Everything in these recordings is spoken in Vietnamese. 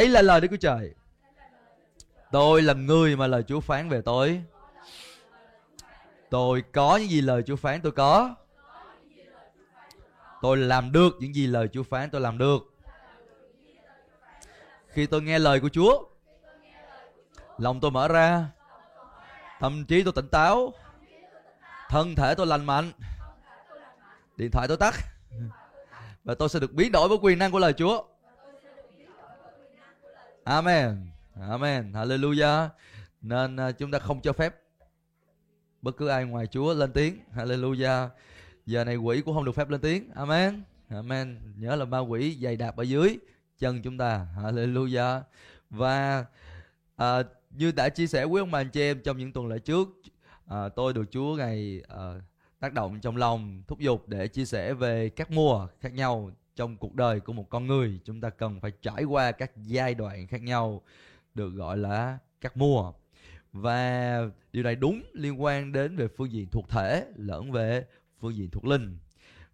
đấy là lời Đức Chúa Trời. Tôi là người mà lời Chúa phán về tôi. Tôi có những gì lời Chúa phán tôi có. Tôi làm được những gì lời Chúa phán tôi làm được. Khi tôi nghe lời của Chúa, lòng tôi mở ra. Tâm trí tôi tỉnh táo. Thân thể tôi lành mạnh. Điện thoại tôi tắt. Và tôi sẽ được biến đổi với quyền năng của lời Chúa. Amen. Amen. Hallelujah. Nên à, chúng ta không cho phép bất cứ ai ngoài Chúa lên tiếng. Hallelujah. Giờ này quỷ cũng không được phép lên tiếng. Amen. Amen. Nhớ là ma quỷ dày đạp ở dưới chân chúng ta. Hallelujah. Và à, như đã chia sẻ với ông bà anh chị em trong những tuần lễ trước à, tôi được Chúa ngày à, tác động trong lòng thúc giục để chia sẻ về các mùa khác nhau trong cuộc đời của một con người, chúng ta cần phải trải qua các giai đoạn khác nhau, được gọi là các mùa. Và điều này đúng liên quan đến về phương diện thuộc thể lẫn về phương diện thuộc linh.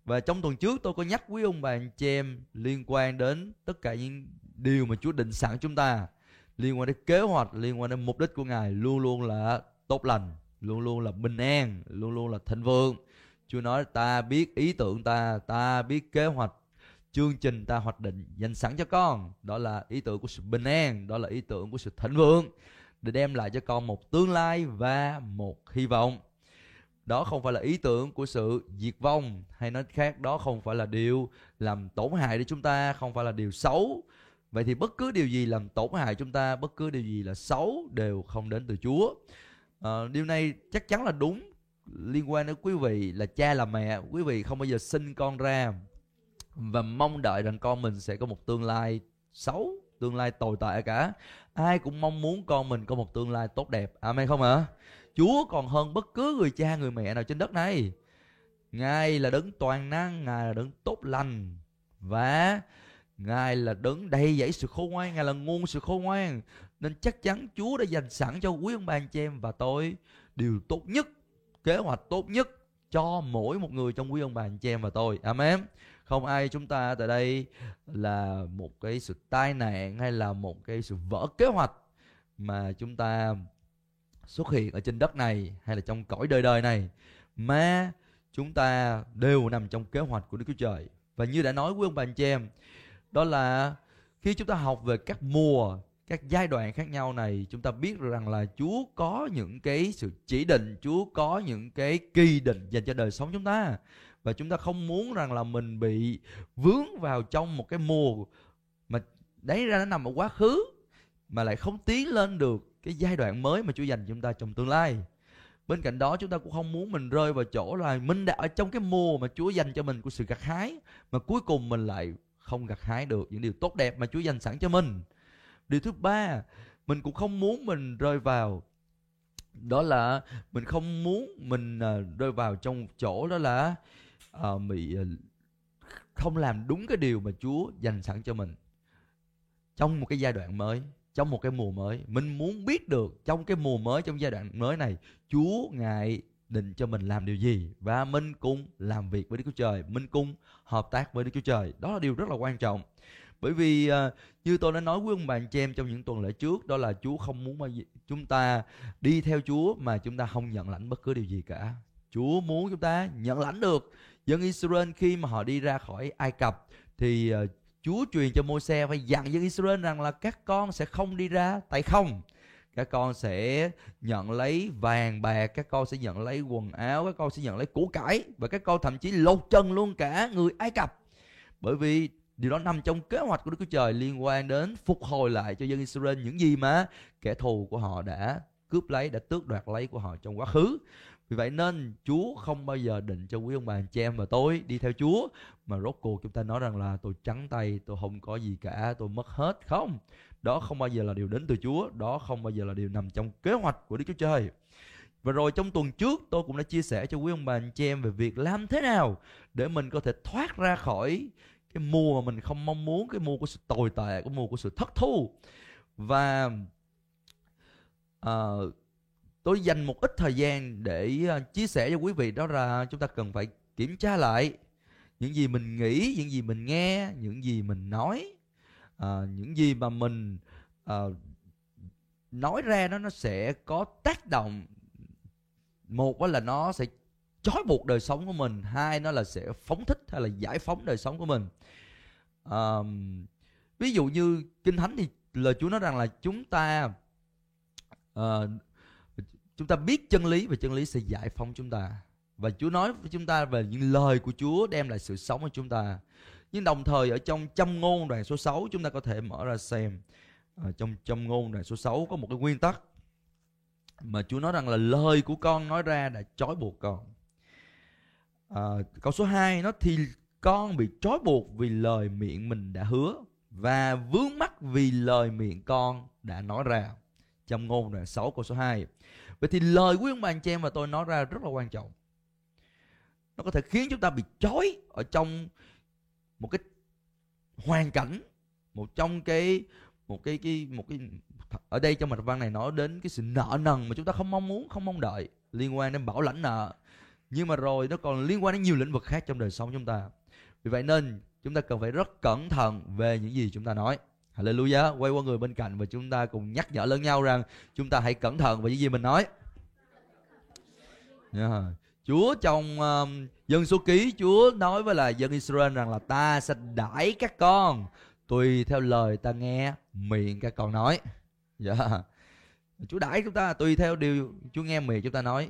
Và trong tuần trước tôi có nhắc quý ông bà anh chị em liên quan đến tất cả những điều mà Chúa định sẵn chúng ta, liên quan đến kế hoạch, liên quan đến mục đích của ngài, luôn luôn là tốt lành, luôn luôn là bình an, luôn luôn là thịnh vượng. Chúa nói, ta biết ý tưởng ta ta biết kế hoạch chương trình ta hoạch định dành sẵn cho con. Đó là ý tưởng của sự bình an đó là ý tưởng của sự thịnh vượng để đem lại cho con một tương lai và một hy vọng. Đó không phải là ý tưởng của sự diệt vong hay nói khác đó không phải là điều làm tổn hại đến chúng ta không phải là điều xấu. Vậy thì bất cứ điều gì làm tổn hại chúng ta bất cứ điều gì là xấu đều không đến từ chúa. À, điều này chắc chắn là đúng. Liên quan đến quý vị là cha là mẹ quý vị không bao giờ sinh con ra và mong đợi rằng con mình sẽ có một tương lai xấu tương lai tồi tệ cả ai cũng mong muốn con mình có một tương lai tốt đẹp amen không ạ à? chúa còn hơn bất cứ người cha người mẹ nào trên đất này ngài là đấng toàn năng ngài là đấng tốt lành và Ngài là đấng đầy dẫy sự khôn ngoan, Ngài là nguồn sự khôn ngoan. Nên chắc chắn Chúa đã dành sẵn cho quý ông bà anh chị em và tôi điều tốt nhất, kế hoạch tốt nhất cho mỗi một người trong quý ông bà anh chị em và tôi. Amen. Không ai chúng ta tại đây là một cái sự tai nạn hay là một cái sự vỡ kế hoạch mà chúng ta xuất hiện ở trên đất này hay là trong cõi đời đời này mà chúng ta đều nằm trong kế hoạch của Đức Chúa Trời. Và như đã nói với ông bà anh chị em, đó là khi chúng ta học về các mùa các giai đoạn khác nhau này chúng ta biết rằng là Chúa có những cái sự chỉ định Chúa có những cái kỳ định dành cho đời sống chúng ta và chúng ta không muốn rằng là mình bị vướng vào trong một cái mùa mà đấy ra nó nằm ở quá khứ mà lại không tiến lên được cái giai đoạn mới mà Chúa dành cho chúng ta trong tương lai bên cạnh đó chúng ta cũng không muốn mình rơi vào chỗ là mình đã ở trong cái mùa mà Chúa dành cho mình của sự gặt hái mà cuối cùng mình lại không gặt hái được những điều tốt đẹp mà Chúa dành sẵn cho mình. Điều thứ ba, mình cũng không muốn mình rơi vào đó là mình không muốn mình à, rơi vào trong chỗ đó là uh, bị uh, không làm đúng cái điều mà Chúa dành sẵn cho mình trong một cái giai đoạn mới trong một cái mùa mới mình muốn biết được trong cái mùa mới trong giai đoạn mới này Chúa ngài định cho mình làm điều gì và mình cùng làm việc với Đức Chúa Trời, mình cùng hợp tác với Đức Chúa Trời. Đó là điều rất là quan trọng. Bởi vì uh, như tôi đã nói với ông bà anh chị em trong những tuần lễ trước đó là Chúa không muốn mà chúng ta đi theo Chúa mà chúng ta không nhận lãnh bất cứ điều gì cả. Chúa muốn chúng ta nhận lãnh được. Dân Israel khi mà họ đi ra khỏi Ai Cập thì uh, Chúa truyền cho Môi-se phải dặn dân Israel rằng là các con sẽ không đi ra tại không? Các con sẽ nhận lấy vàng bạc các con sẽ nhận lấy quần áo các con sẽ nhận lấy củ cải và các con thậm chí lột chân luôn cả người ai cập. Bởi vì điều đó nằm trong kế hoạch của đức chúa trời liên quan đến phục hồi lại cho dân israel. Những gì mà kẻ thù của họ đã cướp lấy đã tước đoạt lấy của họ trong quá khứ vì vậy nên Chúa không bao giờ định cho quý ông bà anh chị em và tôi đi theo Chúa mà rốt cuộc chúng ta nói rằng là tôi trắng tay, tôi không có gì cả, tôi mất hết. Không, đó không bao giờ là điều đến từ Chúa, đó không bao giờ là điều nằm trong kế hoạch của Đức Chúa Trời. Và rồi trong tuần trước tôi cũng đã chia sẻ cho quý ông bà anh chị em về việc làm thế nào để mình có thể thoát ra khỏi cái mùa mà mình không mong muốn, cái mùa của sự tồi tệ, cái mùa của sự thất thu. Và uh, tôi dành một ít thời gian để ờ, chia sẻ cho quý vị đó là chúng ta cần phải kiểm tra lại những gì mình nghĩ những gì mình nghe những gì mình nói à, những gì mà mình à, nói ra đó nó sẽ có tác động. Một là nó sẽ trói buộc đời sống của mình hai nó là sẽ phóng thích hay là giải phóng đời sống của mình. À, ví dụ như kinh thánh thì lời Chúa nói rằng là chúng ta uh, chúng ta biết chân lý và chân lý sẽ giải phóng chúng ta. Và Chúa nói với chúng ta về những lời của Chúa đem lại sự sống cho chúng ta. Nhưng đồng thời ở trong châm ngôn đoạn số 6 chúng ta có thể mở ra xem. Ở trong châm ngôn đoạn số 6 có một cái nguyên tắc mà Chúa nói rằng là lời của con nói ra đã trói buộc con. À, câu số 2 nó thì con bị trói buộc vì lời miệng mình đã hứa và vướng mắc vì lời miệng con đã nói ra. Trong ngôn đoạn 6 câu số 2 vậy thì lời của ông bà anh chị em và tôi nói ra rất là quan trọng. Nó có thể khiến chúng ta bị chói ở trong một cái hoàn cảnh, một trong cái, một cái cái, một cái, ở đây trong mạch văn này nói đến cái sự nợ nần mà chúng ta không mong muốn, không mong đợi, liên quan đến bảo lãnh nợ. Nhưng mà rồi nó còn liên quan đến nhiều lĩnh vực khác trong đời sống chúng ta. Vì vậy nên chúng ta cần phải rất cẩn thận về những gì chúng ta nói. Hallelujah. Quay qua người bên cạnh và chúng ta cùng nhắc nhở lẫn nhau rằng chúng ta hãy cẩn thận với những gì mình nói. Yeah. Chúa trong um, dân số ký Chúa nói với là dân Israel rằng là ta sẽ đãi các con tùy theo lời ta nghe miệng các con nói. Yeah. Chúa đãi chúng ta tùy theo điều Chúa nghe miệng chúng ta nói.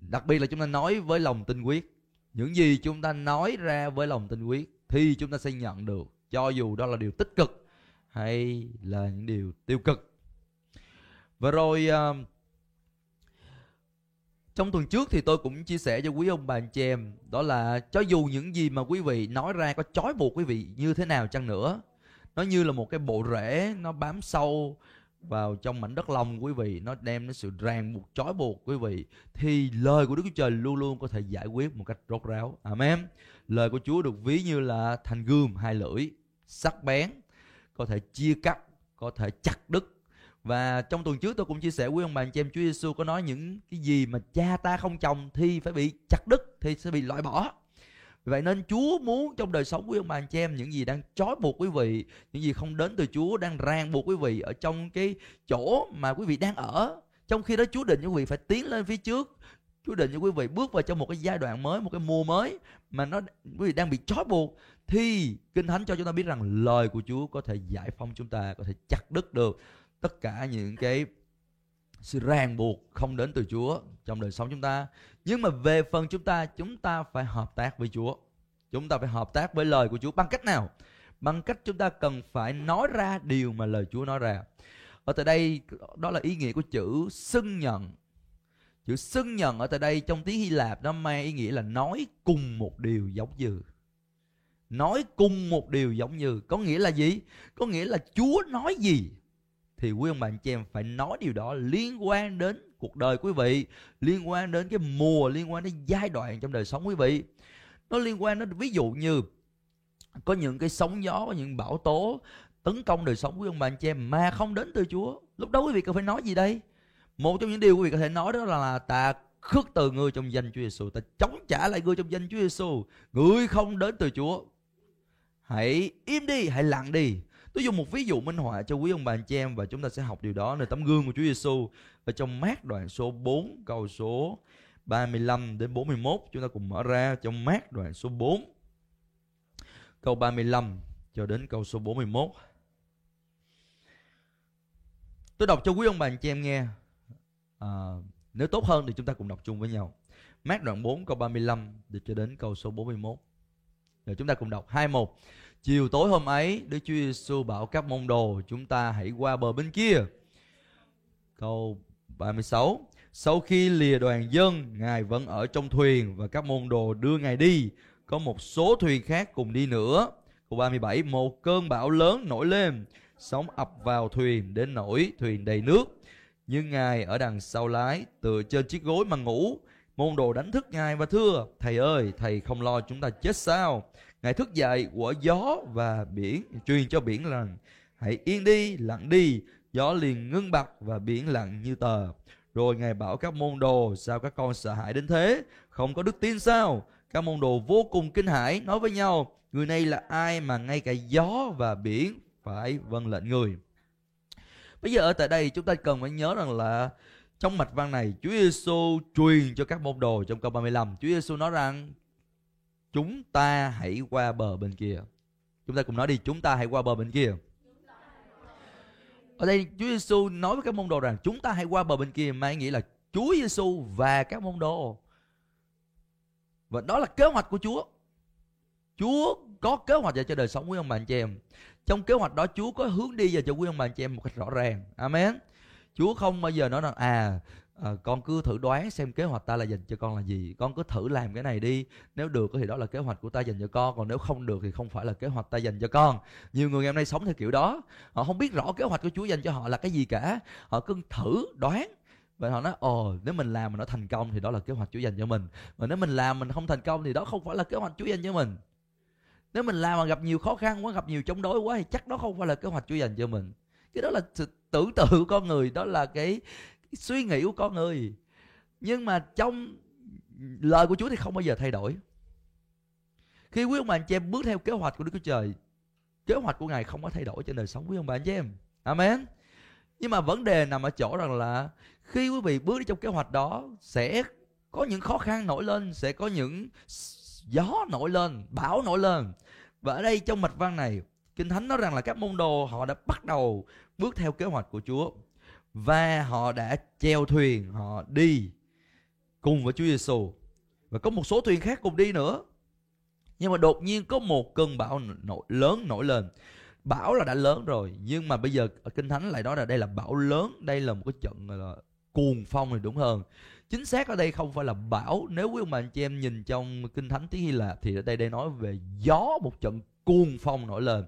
Đặc biệt là chúng ta nói với lòng tin quyết. Những gì chúng ta nói ra với lòng tin quyết thì chúng ta sẽ nhận được cho dù đó là điều tích cực hay là những điều tiêu cực và rồi uh, trong tuần trước thì tôi cũng chia sẻ cho quý ông bà anh chị em đó là cho dù những gì mà quý vị nói ra có chói buộc quý vị như thế nào chăng nữa nó như là một cái bộ rễ nó bám sâu vào trong mảnh đất lòng quý vị nó đem đến sự ràng buộc chói buộc quý vị thì lời của Đức Chúa Trời luôn luôn có thể giải quyết một cách rốt ráo. Amen. Lời của Chúa được ví như là thành gươm hai lưỡi sắc bén có thể chia cắt có thể chặt đứt và trong tuần trước tôi cũng chia sẻ với ông bà anh chị em Chúa Giêsu có nói những cái gì mà cha ta không trồng thì phải bị chặt đứt thì sẽ bị loại bỏ vậy nên Chúa muốn trong đời sống của ông bà anh chị em những gì đang trói buộc quý vị, những gì không đến từ Chúa đang ràng buộc quý vị ở trong cái chỗ mà quý vị đang ở. Trong khi đó Chúa định cho quý vị phải tiến lên phía trước. Chúa định cho quý vị bước vào trong một cái giai đoạn mới, một cái mùa mới mà nó quý vị đang bị trói buộc thì Kinh Thánh cho chúng ta biết rằng lời của Chúa có thể giải phóng chúng ta, có thể chặt đứt được tất cả những cái sự ràng buộc không đến từ Chúa trong đời sống chúng ta. Nhưng mà về phần chúng ta, chúng ta phải hợp tác với Chúa. Chúng ta phải hợp tác với lời của Chúa bằng cách nào? Bằng cách chúng ta cần phải nói ra điều mà lời Chúa nói ra. Ở tại đây đó là ý nghĩa của chữ xưng nhận. Chữ xưng nhận ở tại đây trong tiếng Hy Lạp nó mang ý nghĩa là nói cùng một điều giống như. Nói cùng một điều giống như. Có nghĩa là gì? Có nghĩa là Chúa nói gì thì quý ông bà anh chị em phải nói điều đó liên quan đến cuộc đời quý vị, liên quan đến cái mùa, liên quan đến giai đoạn trong đời sống quý vị nó liên quan đến, ví dụ như có những cái sóng gió, có những bão tố tấn công đời sống quý ông bà anh chị em mà không đến từ Chúa, lúc đó quý vị cần phải nói gì đây một trong những điều quý vị có thể nói đó là, là ta khước từ người trong danh Chúa Giêsu ta chống trả lại người trong danh Chúa Giêsu người không đến từ Chúa. Hãy im đi hãy lặng đi. Tôi dùng một ví dụ minh họa cho quý ông bà anh chị em và chúng ta sẽ học điều đó nơi tấm gương của Chúa Giêsu ở trong mát đoạn số 4 câu số 35 đến 41 chúng ta cùng mở ra trong mát đoạn số 4 câu 35 cho đến câu số 41. Tôi đọc cho quý ông bà anh chị em nghe. À, nếu tốt hơn thì chúng ta cùng đọc chung với nhau. Mát đoạn 4 câu 35 để cho đến câu số 41. Rồi chúng ta cùng đọc 21. Chiều tối hôm ấy, Đức Chúa Giêsu bảo các môn đồ chúng ta hãy qua bờ bên kia. Câu 36 Sau khi lìa đoàn dân, Ngài vẫn ở trong thuyền và các môn đồ đưa Ngài đi. Có một số thuyền khác cùng đi nữa. Câu 37 Một cơn bão lớn nổi lên, sóng ập vào thuyền đến nỗi thuyền đầy nước. Nhưng Ngài ở đằng sau lái, tựa trên chiếc gối mà ngủ. Môn đồ đánh thức Ngài và thưa, Thầy ơi, Thầy không lo chúng ta chết sao? Ngài thức dậy của gió và biển, truyền cho biển rằng hãy yên đi, lặng đi, gió liền ngưng bặt và biển lặng như tờ. Rồi Ngài bảo các môn đồ, sao các con sợ hãi đến thế? Không có đức tin sao? Các môn đồ vô cùng kinh hãi, nói với nhau, người này là ai mà ngay cả gió và biển phải vâng lệnh người bây giờ ở tại đây chúng ta cần phải nhớ rằng là trong mạch văn này, Chúa Giêsu truyền cho các môn đồ trong câu 35 Chúa Giêsu nói rằng, chúng ta hãy qua bờ bên kia. Chúng ta cùng nói đi, chúng ta hãy qua bờ bên kia. Ở đây Chúa Giêsu nói với các môn đồ rằng, chúng ta hãy qua bờ bên kia. Mang nghĩa là Chúa Giêsu và các môn đồ. Và đó là kế hoạch của Chúa. Chúa có kế hoạch dành cho đời sống của ông bà, anh chị em trong kế hoạch đó Chúa có hướng đi và cho quý ông bà anh chị em một cách rõ ràng. Amen. Chúa không bao giờ nói rằng à à, con cứ thử đoán xem kế hoạch ta là dành cho con là gì. Con cứ thử làm cái này đi. Nếu được thì đó là kế hoạch của ta dành cho con. Còn nếu không được thì không phải là kế hoạch ta dành cho con. Nhiều người ngày hôm nay sống theo kiểu đó. Họ không biết rõ kế hoạch của chúa dành cho họ là cái gì cả. Họ cứ thử đoán và họ nói ồ nếu mình làm mà nó thành công thì đó là kế hoạch chúa dành cho mình. Mà nếu mình làm mình không thành công thì đó không phải là kế hoạch chúa dành cho mình nếu mình làm mà gặp nhiều khó khăn quá, gặp nhiều chống đối quá thì chắc đó không phải là kế hoạch chúa dành cho mình. Cái đó là sự tưởng tượng của con người, đó là cái suy nghĩ của con người. Nhưng mà trong lời của Chúa thì không bao giờ thay đổi. Khi quý ông bà anh chị em bước theo kế hoạch của Đức Chúa Trời, kế hoạch của Ngài không có thay đổi trên đời sống quý ông bà anh chị em. Amen. Nhưng mà vấn đề nằm ở chỗ rằng là khi quý vị bước đi trong kế hoạch đó, sẽ có những khó khăn nổi lên, sẽ có những gió nổi lên bão nổi lên. Và ở đây trong mạch văn này kinh thánh nói rằng là các môn đồ họ đã bắt đầu bước theo kế hoạch của Chúa. Và họ đã chèo thuyền họ đi cùng với Chúa Giêsu và có một số thuyền khác cùng đi nữa. Nhưng mà đột nhiên có một cơn bão nổi, lớn nổi lên. Bão là đã lớn rồi nhưng mà bây giờ ở kinh thánh lại nói là đây là bão lớn đây là một cái trận là cuồng phong thì đúng hơn chính xác ở đây không phải là bão nếu quý ông bà anh chị em nhìn trong kinh thánh tiếng Hy Lạp thì ở đây đây nói về gió một trận cuồng phong nổi lên.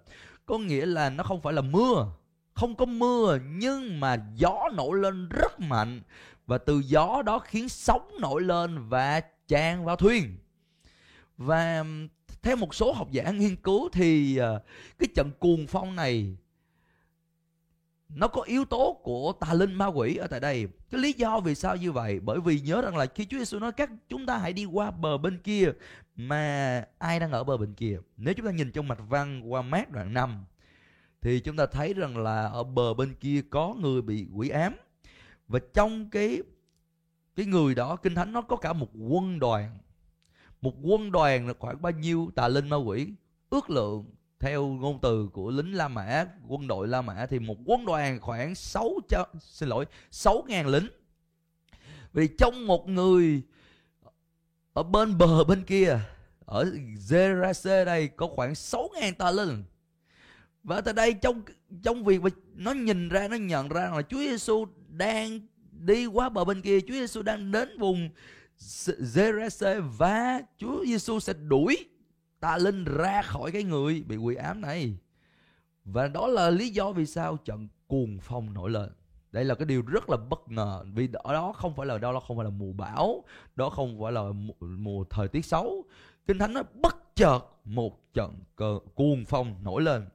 Có nghĩa là nó không phải là mưa, không có mưa nhưng mà gió nổi lên rất mạnh. Và từ gió đó khiến sóng nổi lên và tràn vào thuyền. Và theo một số học giả nghiên cứu thì à, cái trận cuồng phong này, nó có yếu tố của tà linh ma quỷ ở tại đây cái lý do vì sao như vậy? Bởi vì nhớ rằng là khi Chúa Giêsu nói các chúng ta hãy đi qua bờ bên kia, mà ai đang ở bờ bên kia? Nếu chúng ta nhìn trong mạch văn qua mát đoạn 5 thì chúng ta thấy rằng là ở bờ bên kia có người bị quỷ ám. Và trong cái cái người đó, kinh thánh nó có cả một quân đoàn. Một quân đoàn là khoảng bao nhiêu tà linh ma quỷ? Ước lượng theo ngôn từ của lính La Mã, quân đội La Mã thì một quân đoàn khoảng 6 xin lỗi 6 ngàn lính. Vì trong một người ở bên bờ bên kia, ở Gerase đây, có khoảng 6 ngàn ta linh và tại đây trong trong việc mà nó nhìn ra, nó nhận ra là Chúa Giêsu đang đi qua bờ bên kia, Chúa Giêsu đang đến vùng Gerase và Chúa Giêsu sẽ đuổi tà linh ra khỏi cái người bị quỷ ám này và đó là lý do vì sao trận cuồng phong nổi lên đây là cái điều rất là bất ngờ vì ở đó không phải là đâu đó không phải là mùa bão đó không phải là mùa, mùa thời tiết xấu kinh thánh nó bất chợt một trận cờ cuồng phong nổi lên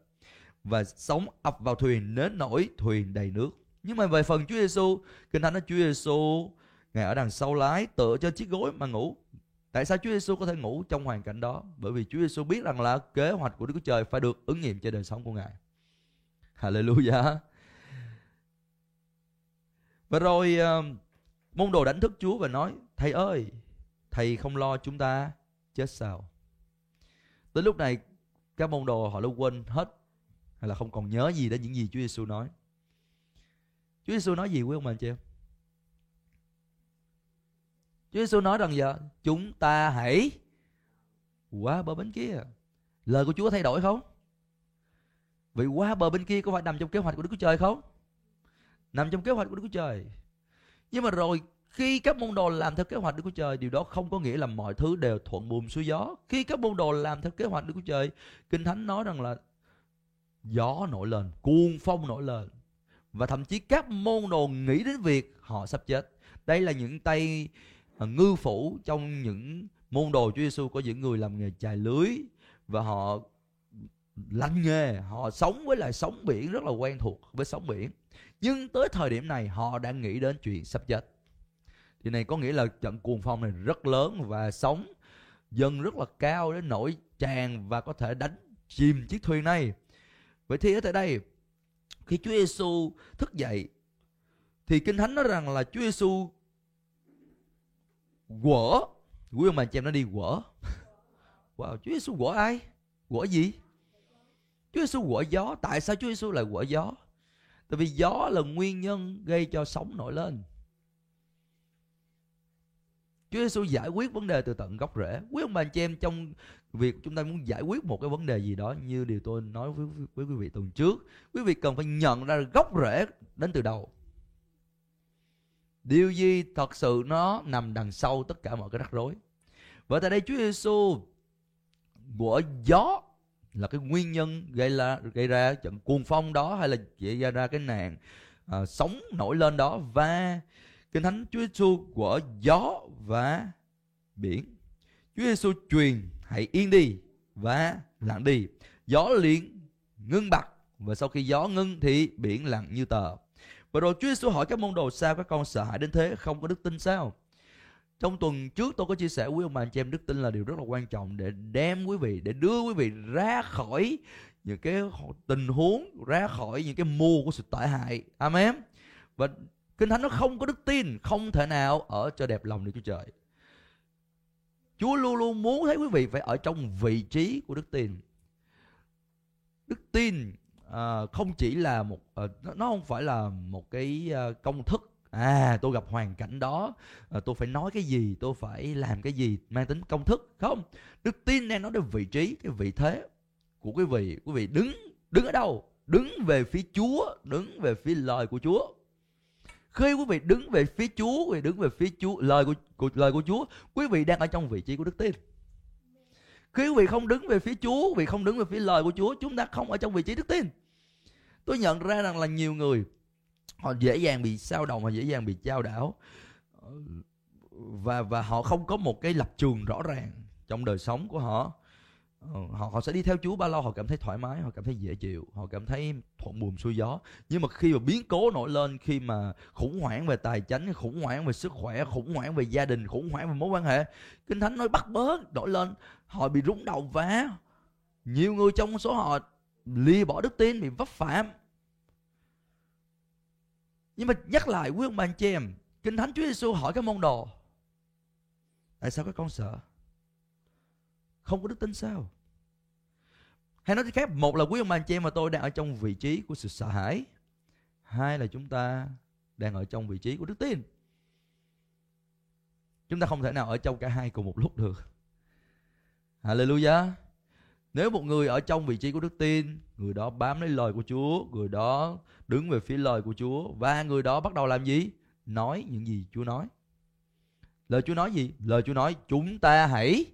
và sóng ập vào thuyền nến nổi thuyền đầy nước. Nhưng mà về phần Chúa Giêsu, kinh thánh nói Chúa Giêsu ngài ở đằng sau lái tựa cho chiếc gối mà ngủ. Tại sao Chúa Giêsu có thể ngủ trong hoàn cảnh đó? Bởi vì Chúa Giêsu biết rằng là kế hoạch của Đức Chúa Trời phải được ứng nghiệm trên đời sống của ngài. Hallelujah. Và rồi ờ, môn đồ đánh thức Chúa và nói: "Thầy ơi, thầy không lo chúng ta chết sao?" Tới lúc này các môn đồ họ đã quên hết hay là không còn nhớ gì đến những gì Chúa Giêsu nói. Chúa Giêsu nói gì quý ông bà anh chị em? Chúa Giêsu nói rằng giờ chúng ta hãy qua bờ bên kia. Lời của Chúa thay đổi không? Vì qua bờ bên kia có phải nằm trong kế hoạch của Đức Chúa Trời không? Nằm trong kế hoạch của Đức Chúa Trời. Nhưng mà rồi khi các môn đồ làm theo kế hoạch Đức Chúa Trời, điều đó không có nghĩa là mọi thứ đều thuận buồm xuôi gió. Khi các môn đồ làm theo kế hoạch Đức Chúa Trời, Kinh Thánh nói rằng là gió nổi lên cuồng phong nổi lên và thậm chí các môn đồ nghĩ đến việc họ sắp chết đây là những tay Ờ, ngư phủ trong những môn đồ Chúa Giêsu có những người làm nghề chài lưới và họ lanh nghề, họ sống với lại sóng biển rất là quen thuộc với sóng biển. Nhưng tới thời điểm này họ đang nghĩ đến chuyện sắp chết. Thì này có nghĩa là trận cuồng phong này rất lớn và sóng dần rất là cao đến nỗi tràn và có thể đánh chìm chiếc thuyền này. Vậy thì ở tại đây, khi Chúa Giêsu thức dậy, thì kinh thánh nói rằng là Chúa Giêsu quở. Quý ông bà chị em nó đi quở. Wow Chúa Giêsu quở ai? Quở gì? Chúa Giêsu quở gió. Tại sao Chúa Giêsu lại quở gió? Tại vì gió là nguyên nhân gây cho sóng nổi lên. Chúa Giêsu giải quyết vấn đề từ tận gốc rễ. Quý ông bà anh chị em trong việc chúng ta muốn giải quyết một cái vấn đề gì đó như điều tôi nói với, với quý vị tuần trước, quý vị cần phải nhận ra gốc rễ đến từ đầu. Điều gì thật sự nó nằm đằng sau tất cả mọi cái rắc rối. Và tại đây Chúa Giêsu của gió là cái nguyên nhân gây ra gây ra trận cuồng phong đó hay là gây ra, ra cái nạn à, sóng nổi lên đó và kinh thánh Chúa Giêsu của gió và biển. Chúa Giêsu truyền hãy yên đi và lặng đi. Gió liền ngưng bặt và sau khi gió ngưng thì biển lặng như tờ. Và rồi Chúa Giêsu hỏi các môn đồ sao các con sợ hãi đến thế không có đức tin sao? Trong tuần trước tôi có chia sẻ quý ông bà anh chị em đức tin là điều rất là quan trọng để đem quý vị để đưa quý vị ra khỏi những cái tình huống ra khỏi những cái mù của sự tệ hại. Amen. Và Kinh Thánh nó không có đức tin, không thể nào ở cho đẹp lòng Đức Chúa Trời. Chúa luôn luôn muốn thấy quý vị phải ở trong vị trí của đức tin. Đức tin à, không chỉ là một à, nó không phải là một cái à, công thức. À tôi gặp hoàn cảnh đó à, tôi phải nói cái gì tôi phải làm cái gì mang tính công thức không? Đức tin đang nói đến vị trí cái vị thế của quý vị. Quý vị đứng đứng ở đâu? Đứng về phía chúa đứng về phía lời của chúa. Khi quý vị đứng về phía Chúa, quý vị đứng về phía Chúa, lời của, của lời của Chúa, quý vị đang ở trong vị trí của đức tin. Khi quý vị không đứng về phía Chúa, quý vị không đứng về phía lời của Chúa, chúng ta không ở trong vị trí đức tin. Tôi nhận ra rằng là nhiều người họ dễ dàng bị sao động, họ dễ dàng bị trao đảo. Và và họ không có một cái lập trường rõ ràng trong đời sống của họ. Ờ, họ họ sẽ đi theo Chúa bao lâu họ cảm thấy thoải mái họ cảm thấy dễ chịu họ cảm thấy thuận buồm xuôi gió. Nhưng mà khi mà biến cố nổi lên khi mà khủng hoảng về tài chính khủng hoảng về sức khỏe khủng hoảng về gia đình khủng hoảng về mối quan hệ kinh thánh nói bắt bớ nổi lên họ bị rúng động và nhiều người trong số họ lìa bỏ đức tin, bị vấp phạm. Nhưng mà nhắc lại quý ông bà anh chị em, kinh thánh Chúa Giêsu hỏi các môn đồ, tại sao các con sợ? Không có đức tin sao? Hay nói cách khác, một là quý ông bà anh chị em mà tôi đang ở trong vị trí của sự sợ hãi. Hai là chúng ta đang ở trong vị trí của đức tin. Chúng ta không thể nào ở trong cả hai cùng một lúc được. Hallelujah. Nếu một người ở trong vị trí của đức tin, người đó bám lấy lời của Chúa, người đó đứng về phía lời của Chúa, và người đó bắt đầu làm gì? Nói những gì Chúa nói. Lời Chúa nói gì? Lời Chúa nói, chúng ta hãy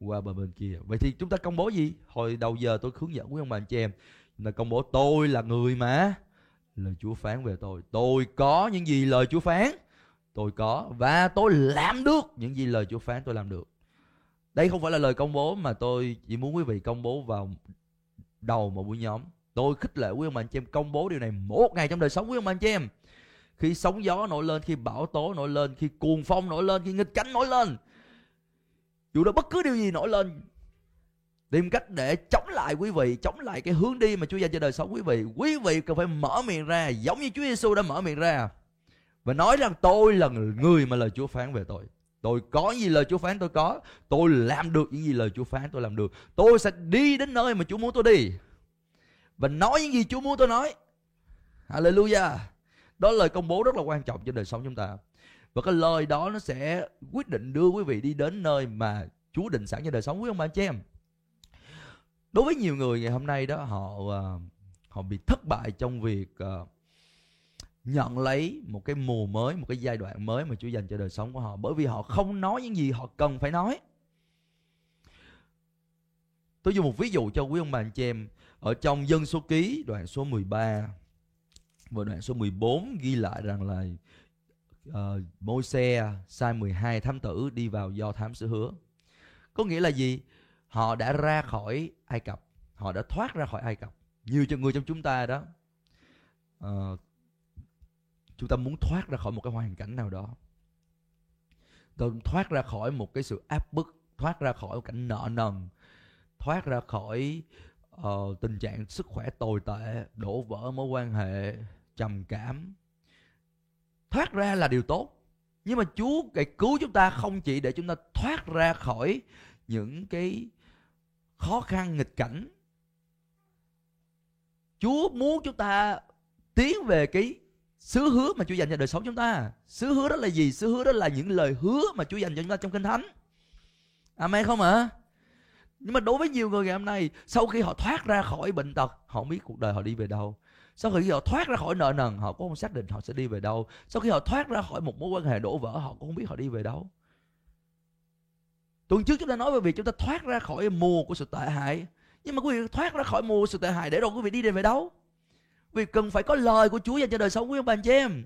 qua bờ bên kia. Vậy thì chúng ta công bố gì? Hồi đầu giờ tôi hướng dẫn quý ông bà anh chị em, chúng ta công bố, tôi là người mà lời Chúa phán về tôi. Tôi có những gì lời Chúa phán? Tôi có, và tôi làm được những gì lời Chúa phán tôi làm được đây không phải là lời công bố mà tôi chỉ muốn quý vị công bố vào đầu một buổi nhóm. Tôi khích lệ quý ông bà anh chị em công bố điều này một ngày trong đời sống quý ông bà anh chị em. Khi sóng gió nổi lên, khi bão tố nổi lên, khi cuồng phong nổi lên, khi nghịch cảnh nổi lên, dù đó bất cứ điều gì nổi lên, tìm cách để chống lại quý vị, chống lại cái hướng đi mà Chúa dành cho đời sống quý vị quý vị cần phải mở miệng ra, giống như Chúa Giêsu đã mở miệng ra và nói rằng tôi là người mà lời Chúa phán về tôi tôi có gì lời Chúa phán tôi có. Tôi làm được những gì lời Chúa phán tôi làm được. Tôi sẽ đi đến nơi mà Chúa muốn tôi đi. Và nói những gì Chúa muốn tôi nói. Hallelujah. Đó là lời công bố rất là quan trọng cho đời sống chúng ta. Và cái lời đó nó sẽ quyết định đưa quý vị đi đến nơi mà Chúa định sẵn cho đời sống quý ông bà chị em. Đối với nhiều người ngày hôm nay đó họ ờ, họ bị thất bại trong việc uh, nhận lấy một cái mùa mới một cái giai đoạn mới mà Chúa dành cho đời sống của họ bởi vì họ không nói những gì họ cần phải nói. Tôi dùng một ví dụ cho quý ông bà anh chị em. Ở trong dân số ký đoạn số 13 và đoạn số 14 ghi lại rằng là ờ, uh, môi xe sai 12 thám tử đi vào do thám sứ hứa. Có nghĩa là gì? Họ đã ra khỏi ai cập họ đã thoát ra khỏi ai cập. Nhiều cho người trong chúng ta đó. Uh, chúng ta muốn thoát ra khỏi một cái hoàn cảnh nào đó. Thoát ra khỏi một cái sự áp bức thoát ra khỏi cảnh nợ nần thoát ra khỏi uh, tình trạng sức khỏe tồi tệ đổ vỡ mối quan hệ trầm cảm. Thoát ra là điều tốt nhưng mà Chúa cái cứu chúng ta không chỉ để chúng ta thoát ra khỏi những cái khó khăn nghịch cảnh. Chúa muốn chúng ta tiến về cái sứ hứa mà Chúa dành cho đời sống chúng ta. Sứ hứa đó là gì? Sứ hứa đó là những lời hứa mà Chúa dành cho chúng ta trong Kinh Thánh. Amen không ạ? À? Nhưng mà đối với nhiều người ngày hôm nay, sau khi họ thoát ra khỏi bệnh tật, họ không biết cuộc đời họ đi về đâu. Sau khi họ thoát ra khỏi nợ nần, họ cũng không xác định họ sẽ đi về đâu. Sau khi họ thoát ra khỏi một mối quan hệ đổ vỡ, họ cũng không biết họ đi về đâu. Tuần trước chúng ta nói về việc chúng ta thoát ra khỏi mùa của sự tệ hại. Nhưng mà quý vị thoát ra khỏi mùa sự tệ hại để rồi quý vị đi về đâu? Vì cần phải có lời của Chúa dành cho đời sống quý ông bà anh chị em.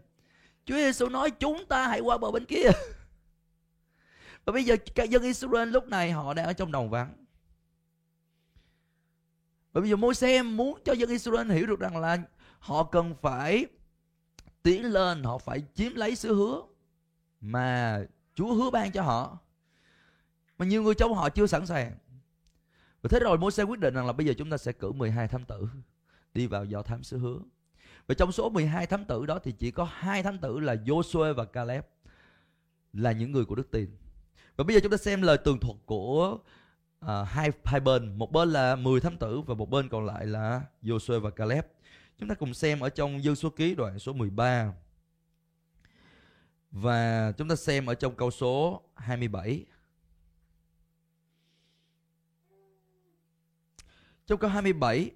Chúa Giêsu nói chúng ta hãy qua bờ bên kia. Và bây giờ các dân Israel lúc này họ đang ở trong đồng vắng. Và bây giờ Môi-se muốn cho dân Israel hiểu được rằng là họ cần phải tiến lên, họ phải chiếm lấy sự hứa mà Chúa hứa ban cho họ. Mà nhiều người trong họ chưa sẵn sàng. Và thế rồi Môi-se quyết định rằng là bây giờ chúng ta sẽ cử 12 thám tử đi vào do thám sứ hứa. Và trong số 12 thám tử đó thì chỉ có hai thám tử là Joshua và Caleb là những người của đức tin. Và bây giờ chúng ta xem lời tường thuật của uh, hai hai bên, một bên là 10 thám tử và một bên còn lại là Joshua và Caleb. Chúng ta cùng xem ở trong dân số ký đoạn số 13. Và chúng ta xem ở trong câu số 27. Trong câu 27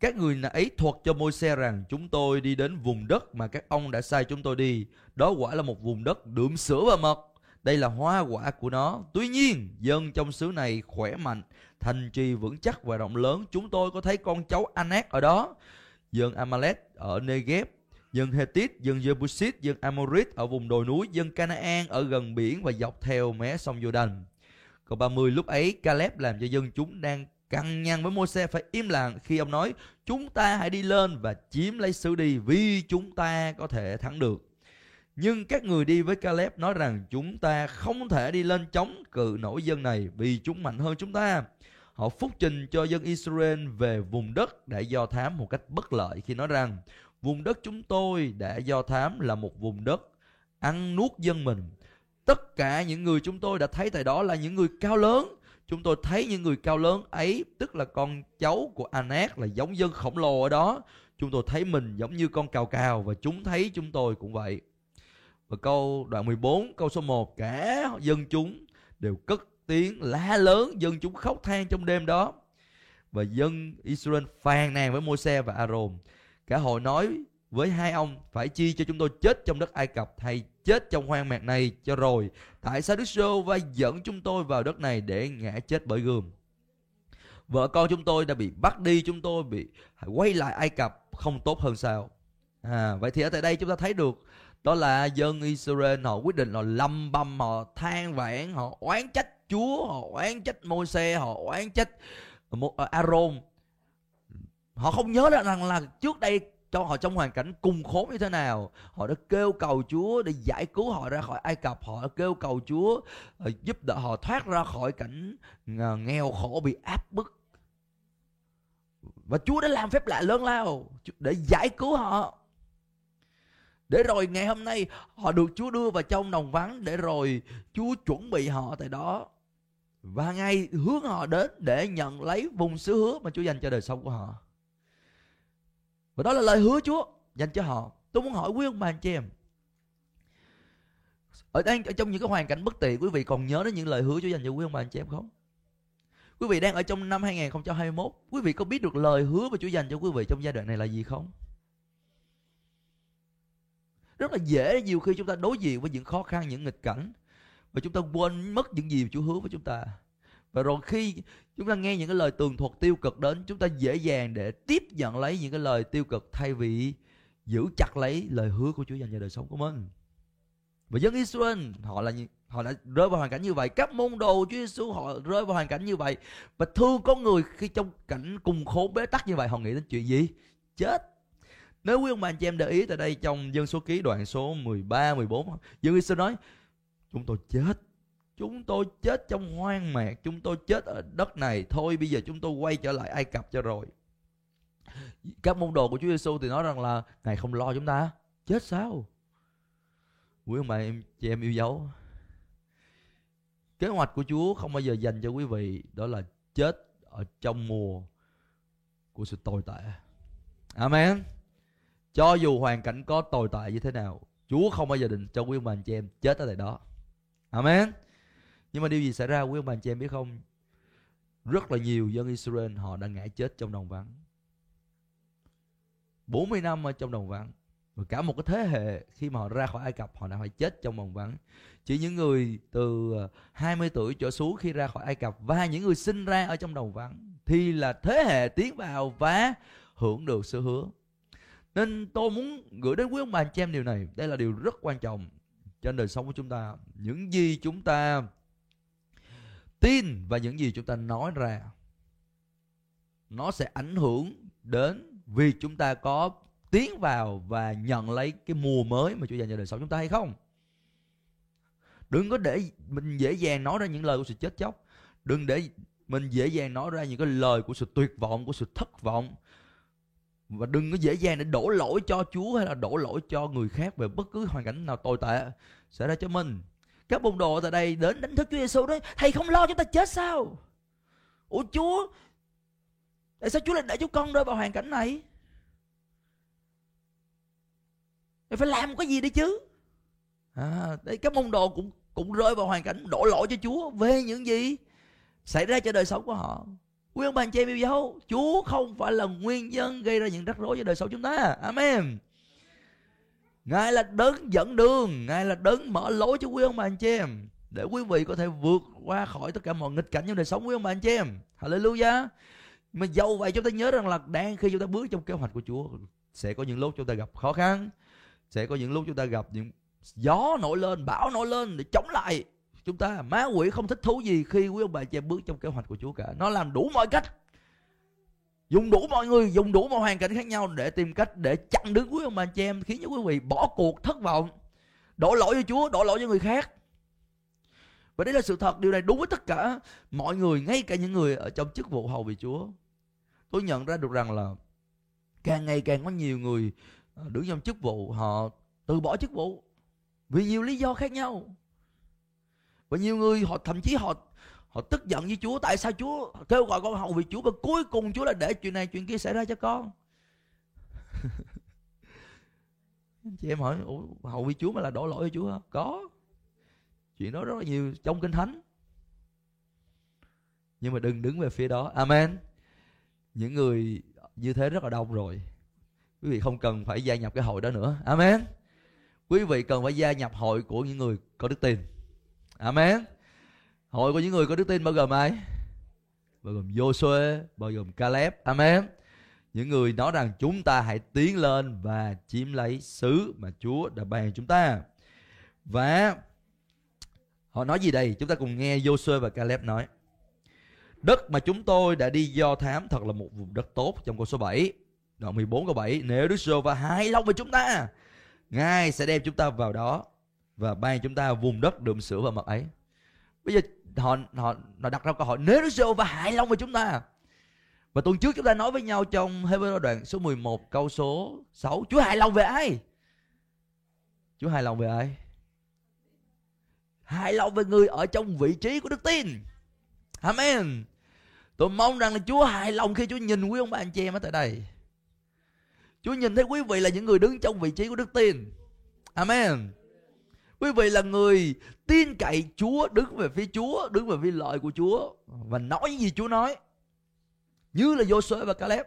các người ấy thuật cho môi xe rằng chúng tôi đi đến vùng đất mà các ông đã sai chúng tôi đi. Đó quả là một vùng đất đượm sữa và mật. Đây là hoa quả của nó. Tuy nhiên, dân trong xứ này khỏe mạnh, thành trì vững chắc và rộng lớn. Chúng tôi có thấy con cháu Anak ở đó. Dân Amalek ở Negev, dân Hethit, dân jebusit dân Amorit ở vùng đồi núi, dân Canaan ở gần biển và dọc theo mé sông Jordan. Câu 30 lúc ấy Caleb làm cho dân chúng đang căng nhằn với môi-se phải im lặng khi ông nói, chúng ta hãy đi lên và chiếm lấy xứ đi vì chúng ta có thể thắng được. Nhưng các người đi với Caleb nói rằng, chúng ta không thể đi lên chống cự nổi dân này vì chúng mạnh hơn chúng ta. Họ phúc trình cho dân Israel về vùng đất để do thám một cách bất lợi khi nói rằng, vùng đất chúng tôi đã do thám là một vùng đất ăn nuốt dân mình. Tất cả những người chúng tôi đã thấy tại đó là những người cao lớn chúng tôi thấy những người cao lớn ấy, tức là con cháu của Anak là giống dân khổng lồ ở đó. Chúng tôi thấy mình giống như con cào cào và chúng thấy chúng tôi cũng vậy. Và câu đoạn 14 câu số 1 cả dân chúng đều cất tiếng la lớn, dân chúng khóc than trong đêm đó. Và dân Israel phàn nàn với Môi-se và Aaron. Cả hội nói với hai ông, phải chi cho chúng tôi chết trong đất Ai Cập hay chết trong hoang mạc này cho rồi. Tại sao Đức Sô va dẫn chúng tôi vào đất này để ngã chết bởi gươm? Vợ con chúng tôi đã bị bắt đi, chúng tôi bị quay lại Ai Cập không tốt hơn sao? À, vậy thì ở tại đây chúng ta thấy được đó là dân Israel họ quyết định họ lâm bầm họ than vãn họ oán trách Chúa họ oán trách Môi-se họ oán trách Aaron họ không nhớ rằng là trước đây cho họ trong hoàn cảnh cùng khốn như thế nào? Họ đã kêu cầu Chúa để giải cứu họ ra khỏi Ai Cập. Họ đã kêu cầu Chúa ờ, giúp đỡ họ thoát ra khỏi cảnh ờ, nghèo khổ, bị áp bức. Và Chúa đã làm phép lạ lớn lao để giải cứu họ. Để rồi ngày hôm nay, họ được Chúa đưa vào trong đồng vắng để rồi Chúa chuẩn bị họ tại đó. Và ngay hướng họ đến để nhận lấy vùng xứ hứa mà Chúa dành cho đời sống của họ và đó là lời hứa Chúa dành cho họ. Tôi muốn hỏi quý ông bà anh chị em. Ở đang ở trong những cái hoàn cảnh bất tiện quý vị còn nhớ đến những lời hứa Chúa dành cho quý ông bà anh chị em không? Quý vị đang ở trong năm 2021, quý vị có biết được lời hứa mà Chúa dành cho quý vị trong giai đoạn này là gì không? Rất là dễ nhiều khi chúng ta đối diện với những khó khăn, những nghịch cảnh và chúng ta quên mất những gì Chúa hứa với chúng ta. Và rồi khi chúng ta nghe những cái lời tường thuật tiêu cực đến, chúng ta dễ dàng để tiếp nhận lấy những cái lời tiêu cực thay vì giữ chặt lấy lời hứa của Chúa dành cho đời sống của mình. Và dân Israel họ là họ đã rơi vào hoàn cảnh như vậy. Các môn đồ Chúa Giêsu họ rơi vào hoàn cảnh như vậy. Và thương con người khi trong cảnh cùng khổ bế tắc như vậy họ nghĩ đến chuyện gì? Chết. Nếu quý ông bà anh chị em để ý tại đây trong dân số ký đoạn số 13 14 dân Israel nói chúng tôi chết chúng tôi chết trong hoang mạc, chúng tôi chết ở đất này. Thôi, bây giờ chúng tôi quay trở lại ai cập cho rồi. Các môn đồ của Chúa Giêsu thì nói rằng là, ngài không lo chúng ta. Chết sao? Quý ông bà, em, chị em yêu dấu. Kế hoạch của Chúa không bao giờ dành cho quý vị, đó là chết ở trong mùa của sự tồi tệ. Amen. Cho dù hoàn cảnh có tồi tệ như thế nào, Chúa không bao giờ định cho quý ông bà, anh chị em chết ở tại đó. Amen nhưng mà điều gì xảy ra quý ông bà anh chị em biết không? Rất là nhiều dân Israel họ đã ngã chết trong đồng vắng. 40 năm ở trong đồng vắng. Và cả một cái thế hệ khi mà họ ra khỏi Ai Cập, họ đã phải chết trong đồng vắng. Chỉ những người từ ờ, 20 tuổi trở xuống khi ra khỏi Ai Cập và những người sinh ra ở trong đồng vắng thì là thế hệ tiến vào và hưởng được sự hứa nên tôi muốn gửi đến quý ông bà anh chị em điều này. Đây là điều rất quan trọng trên đời sống của chúng ta. Những gì chúng ta tin và những gì chúng ta nói ra, nó sẽ ảnh hưởng đến việc chúng ta có tiến vào và nhận lấy cái mùa mới mà Chúa dành cho đời sống chúng ta hay không. Đừng có để mình dễ dàng nói ra những lời của sự chết chóc. Đừng để mình dễ dàng nói ra những cái lời của sự tuyệt vọng, của sự thất vọng. Và đừng có dễ dàng để đổ lỗi cho Chúa hay là đổ lỗi cho người khác về bất cứ hoàn cảnh nào tồi tệ xảy ra cho mình các môn đồ tại đây đến đánh thức Chúa Giêsu đấy. Thầy không lo chúng ta chết sao? Ủa Chúa tại sao Chúa lại để chúng con rơi vào hoàn cảnh này? Mày phải làm cái gì đi chứ? À, đấy các môn đồ cũng cũng rơi vào hoàn cảnh đổ lỗi cho Chúa. Về những gì xảy ra cho đời sống của họ. Quý ông bà anh chị em yêu dấu Chúa không phải là nguyên nhân gây ra những rắc rối cho đời sống chúng ta. Amen. Ngài là đấng dẫn đường. Ngài là đấng mở lối cho quý ông bà anh chị em. Để quý vị có thể vượt qua khỏi tất cả mọi nghịch cảnh trong đời sống quý ông bà anh chị em. Hallelujah. Mà dầu vậy chúng ta nhớ rằng là đang khi chúng ta bước trong kế hoạch của Chúa Sẽ có những lúc chúng ta gặp khó khăn Sẽ có những lúc chúng ta gặp những gió nổi lên, bão nổi lên để chống lại. Chúng ta má quỷ không thích thú gì khi quý ông bà chị em bước trong kế hoạch của Chúa cả. Nó làm đủ mọi cách dùng đủ mọi người, dùng đủ mọi hoàn cảnh khác nhau để tìm cách để chặn đứng quý ông bà chị em, khiến cho quý vị bỏ cuộc thất vọng. Đổ lỗi cho Chúa, đổ lỗi cho người khác. Và đây là sự thật, điều này đúng với tất cả mọi người, ngay cả những người ở trong chức vụ hầu vì Chúa. Tôi nhận ra được rằng là càng ngày càng có nhiều người à, đứng trong chức vụ, họ từ bỏ chức vụ vì nhiều lý do khác nhau. Và nhiều người họ, thậm chí họ họ tức giận với Chúa. Tại sao Chúa kêu gọi con hầu vì Chúa? Và cuối cùng Chúa lại để chuyện này, chuyện kia xảy ra cho con. Chị em hỏi hầu vì Chúa mà là đổ lỗi cho Chúa không có. Chuyện đó rất là nhiều trong kinh thánh. Nhưng mà đừng đứng về phía đó. Amen. Những người như thế rất là đông rồi. Quý vị không cần phải gia nhập cái hội đó nữa. Amen. Quý vị cần phải gia nhập hội của những người có đức tin. Amen. Hội của những người có đức tin bao gồm ai? Bao gồm Joshua, bao gồm Caleb. Amen. Những người nói rằng chúng ta hãy tiến lên và chiếm lấy xứ mà Chúa đã ban chúng ta. Và họ nói gì đây? Chúng ta cùng nghe Joshua và Caleb nói. Đất mà chúng tôi đã đi do thám thật là một vùng đất tốt trong câu số 7. Đoạn 14 câu 7. Nếu Đức Sô và hài lòng với chúng ta, Ngài sẽ đem chúng ta vào đó và ban chúng ta vùng đất đượm sữa và mật ấy bây giờ họ họ họ đặt ra câu hỏi, nếu Đức giê và hài lòng với chúng ta? Và tuần trước chúng ta nói với nhau trong Hebrew đoạn số 11 câu số 6 Chúa hài lòng về ai? Chúa hài lòng về ai? Hài lòng về người ở trong vị trí của đức tin. Amen. Tôi mong rằng là Chúa hài lòng khi Chúa nhìn quý ông bà anh chị em ở tại đây. Chúa nhìn thấy quý vị là những người đứng trong vị trí của đức tin. Amen. Quý vị là người tin cậy Chúa, đứng về phía Chúa, đứng về phía lợi của Chúa và nói gì Chúa nói. Như là Joshua và Caleb.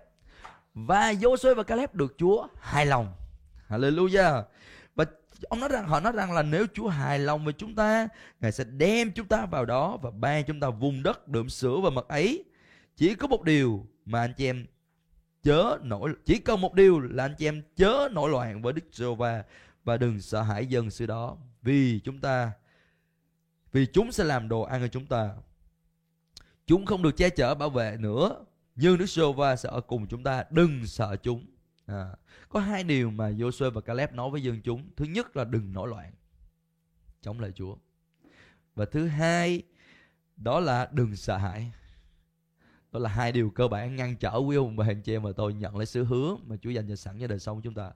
Và Joshua và Caleb được Chúa hài lòng. Hallelujah. Và ông nói rằng họ nói rằng là nếu Chúa hài lòng với chúng ta, Ngài sẽ đem chúng ta vào đó và ban chúng ta vùng đất đượm sữa và mật ấy. Chỉ có một điều mà anh chị em chớ nổi chỉ cần một điều là anh chị em chớ nổi loạn với Đức Giê-hô-va và đừng sợ hãi dân sự đó vì chúng ta vì chúng sẽ làm đồ ăn cho chúng ta. Chúng không được che chở bảo vệ nữa. Nhưng Đức giê sẽ ở cùng chúng ta đừng sợ chúng. À, có hai điều mà Joshua và Caleb nói với dân chúng. Thứ nhất là đừng nổi loạn. Chống lại Chúa. Và thứ hai đó là đừng sợ hãi. Đó là hai điều cơ bản ngăn trở quý ông và hèn chị mà tôi nhận lấy sự hứa mà Chúa dành cho sẵn cho đời sống chúng ta.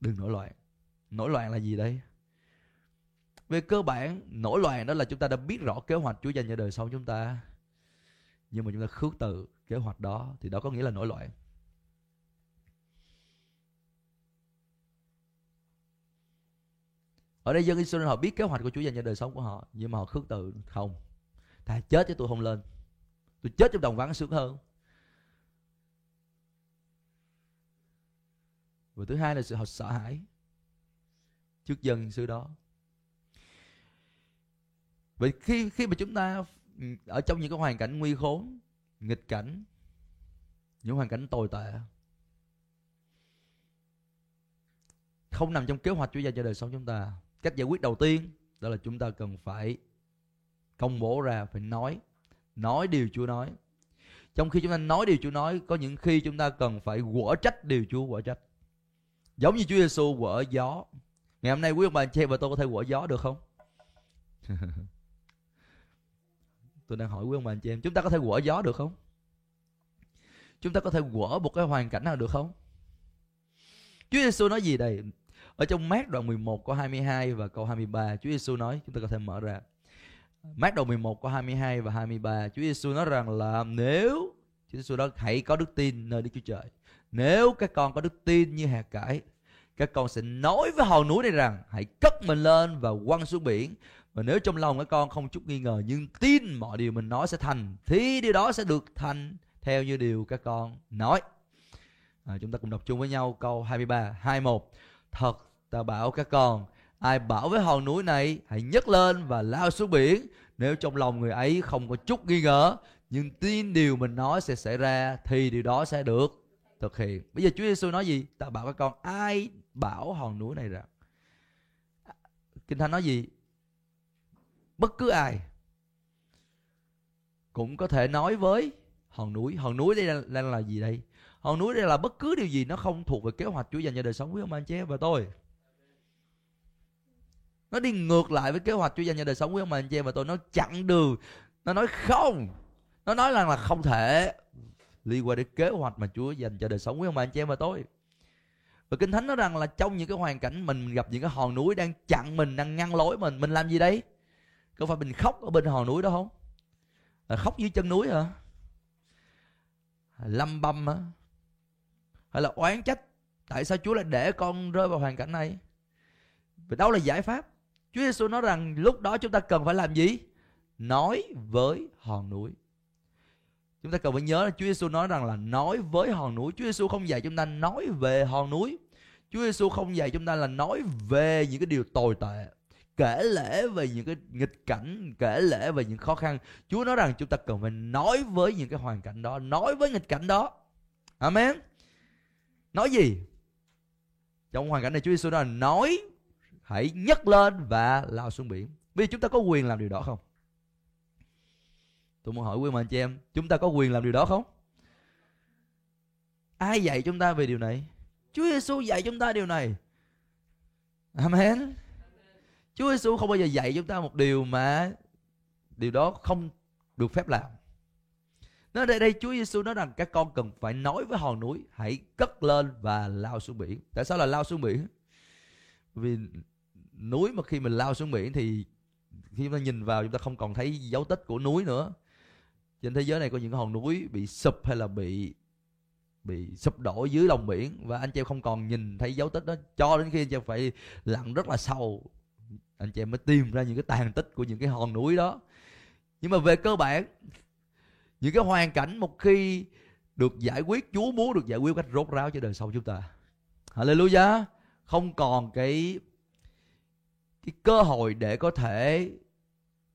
Đừng nổi loạn. Nổi loạn là gì đây? Về cơ bản nổi loạn đó là chúng ta đã biết rõ kế hoạch Chúa dành cho đời sau chúng ta. Nhưng mà chúng ta khước từ kế hoạch đó, thì đó có nghĩa là nổi loạn. Ở đây dân Israel họ biết kế hoạch của Chúa dành cho đời sống của họ, nhưng mà họ khước từ không. Thà chết chứ tôi không lên. Tôi chết trong đồng vắng sướng hơn. Và thứ hai là sự họ sợ hãi trước dân sự đó vậy khi khi mà chúng ta ừ, ở trong những cái hoàn cảnh nguy khốn, nghịch cảnh, những hoàn cảnh tồi tệ, không nằm trong kế hoạch Chúa dành cho đời sống chúng ta, cách giải quyết đầu tiên đó là chúng ta cần phải công bố ra, phải nói nói điều Chúa nói. Trong khi chúng ta nói điều Chúa nói, có những khi chúng ta cần phải quở trách điều Chúa quở trách. Giống như Chúa Giêsu quở gió. Ngày hôm nay quý ông bà anh chị và tôi có thể quở gió được không? tôi đang hỏi quý ông bà anh chị em, chúng ta có thể quở gió được không? Chúng ta có thể quở một cái hoàn cảnh nào được không? Chúa Giêsu nói gì đây? Ở trong mát đoạn 11 câu 22 và câu 23 Chúa Giêsu nói, chúng ta có thể mở ra. Mát đoạn 11 câu 22 và 23 Chúa Giêsu nói rằng là nếu, Chúa Giêsu đó hãy có đức tin nơi Đức Chúa Trời. Nếu các con có đức tin như hạt cải, các con sẽ nói với hòn núi này rằng, hãy cất mình lên và quăng xuống biển và nếu trong lòng các con không chút nghi ngờ nhưng tin mọi điều mình nói sẽ thành thì điều đó sẽ được thành theo như điều các con nói. À, chúng ta cùng đọc chung với nhau câu 23 21 thật ta bảo các con ai bảo với hòn núi này hãy nhấc lên và lao xuống biển. Nếu trong lòng người ấy không có chút nghi ngờ nhưng tin điều mình nói sẽ xảy ra thì điều đó sẽ được thực hiện. Bây giờ Chúa Giêsu nói gì? Ta bảo các con ai bảo hòn núi này rằng kinh thánh nói gì? Bất cứ ai cũng có thể nói với hòn núi. Hòn núi đây là, là, là gì đây? Hòn núi đây là bất cứ điều gì nó không thuộc về kế hoạch Chúa dành cho đời sống của ông anh chị và tôi. Nó đi ngược lại với kế hoạch Chúa dành cho đời sống của ông anh chị và tôi. Nó chặn đường. Nó nói không. Nó nói rằng là không thể liên quan đến kế hoạch mà Chúa dành cho đời sống của ông anh chị em và tôi. Và kinh thánh nói rằng là trong những cái hoàn cảnh mình gặp những cái hòn núi đang chặn mình đang ngăn lối mình mình làm gì đấy có phải mình khóc ở bên hòn núi đó không? Là khóc dưới chân núi hả? À, Lâm băm hả? Hay là oán trách tại sao Chúa lại để con rơi vào hoàn cảnh này? Và đâu là giải pháp? Chúa Giêsu nói rằng lúc đó chúng ta cần phải làm gì? Nói với hòn núi. Chúng ta cần phải nhớ là Chúa Giêsu nói rằng là nói với hòn núi. Chúa Giêsu không dạy chúng ta nói về hòn núi. Chúa Giêsu không dạy chúng ta là nói về những cái điều tồi tệ kể lễ về những cái nghịch cảnh, kể lễ về những khó khăn. Chúa nói rằng chúng ta cần phải nói với những cái hoàn cảnh đó, nói với nghịch cảnh đó. Amen. Nói gì? Trong hoàn cảnh này Chúa Giêsu nói là nói, hãy nhấc lên và lao xuống biển. Bây giờ chúng ta có quyền làm điều đó không? Tôi muốn hỏi quý anh chị em, chúng ta có quyền làm điều đó không? Ai dạy chúng ta về điều này? Chúa Giêsu dạy chúng ta điều này. Amen. Chúa Giêsu không bao giờ dạy chúng ta một điều mà điều đó không được phép làm nó đây đây, Chúa Giêsu nói rằng các con cần phải nói với hòn núi, hãy cất lên và lao xuống biển. Tại sao là lao xuống biển? Vì núi mà khi mình lao xuống biển thì khi chúng ta nhìn vào chúng ta không còn thấy dấu tích của núi nữa. Trên thế giới này có những hòn núi bị sụp hay là bị bị sụp đổ dưới lòng biển và anh chị em không còn nhìn thấy dấu tích đó, cho đến khi anh chị em phải lặn rất là sâu anh chị em mới tìm ra những cái tàn tích của những cái hòn núi đó. Nhưng mà về cơ bản, những cái hoàn cảnh một khi được giải quyết, Chúa muốn được giải quyết cách rốt ráo cho đời sau chúng ta. Hallelujah. Không còn cái cái cơ hội để có thể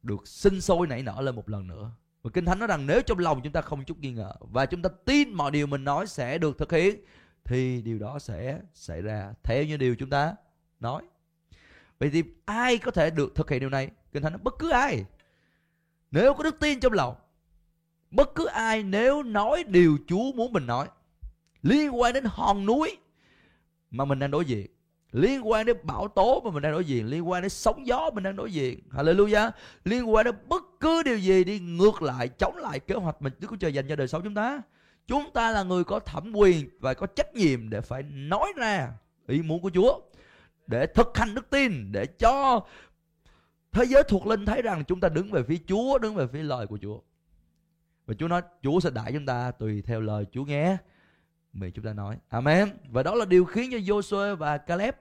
được sinh sôi nảy nở lên một lần nữa. Và Kinh Thánh nói rằng nếu trong lòng chúng ta không chút nghi ngờ và chúng ta tin mọi điều mình nói sẽ được thực hiện, thì điều đó sẽ xảy ra. Theo như điều chúng ta nói. Vậy thì ai có thể được thực hiện điều này? Kinh Thánh nói, bất cứ ai. Nếu có đức tin trong lòng, bất cứ ai nếu nói điều Chúa muốn mình nói, liên quan đến hòn núi mà mình đang đối diện, liên quan đến bão tố mà mình đang đối diện, liên quan đến sóng gió mình đang đối diện, hallelujah liên quan đến bất cứ điều gì đi ngược lại, chống lại kế hoạch mình Đức Chúa Trời dành cho đời sống chúng ta chúng ta là người có thẩm quyền và có trách nhiệm để phải nói ra ý muốn của Chúa để thực hành đức tin, để cho thế giới thuộc linh thấy rằng chúng ta đứng về phía Chúa, đứng về phía lời của Chúa. Và Chúa nói, Chúa sẽ đại chúng ta tùy theo lời Chúa nghe. Mà chúng ta nói, Amen. Và đó là điều khiến cho Joshua và Caleb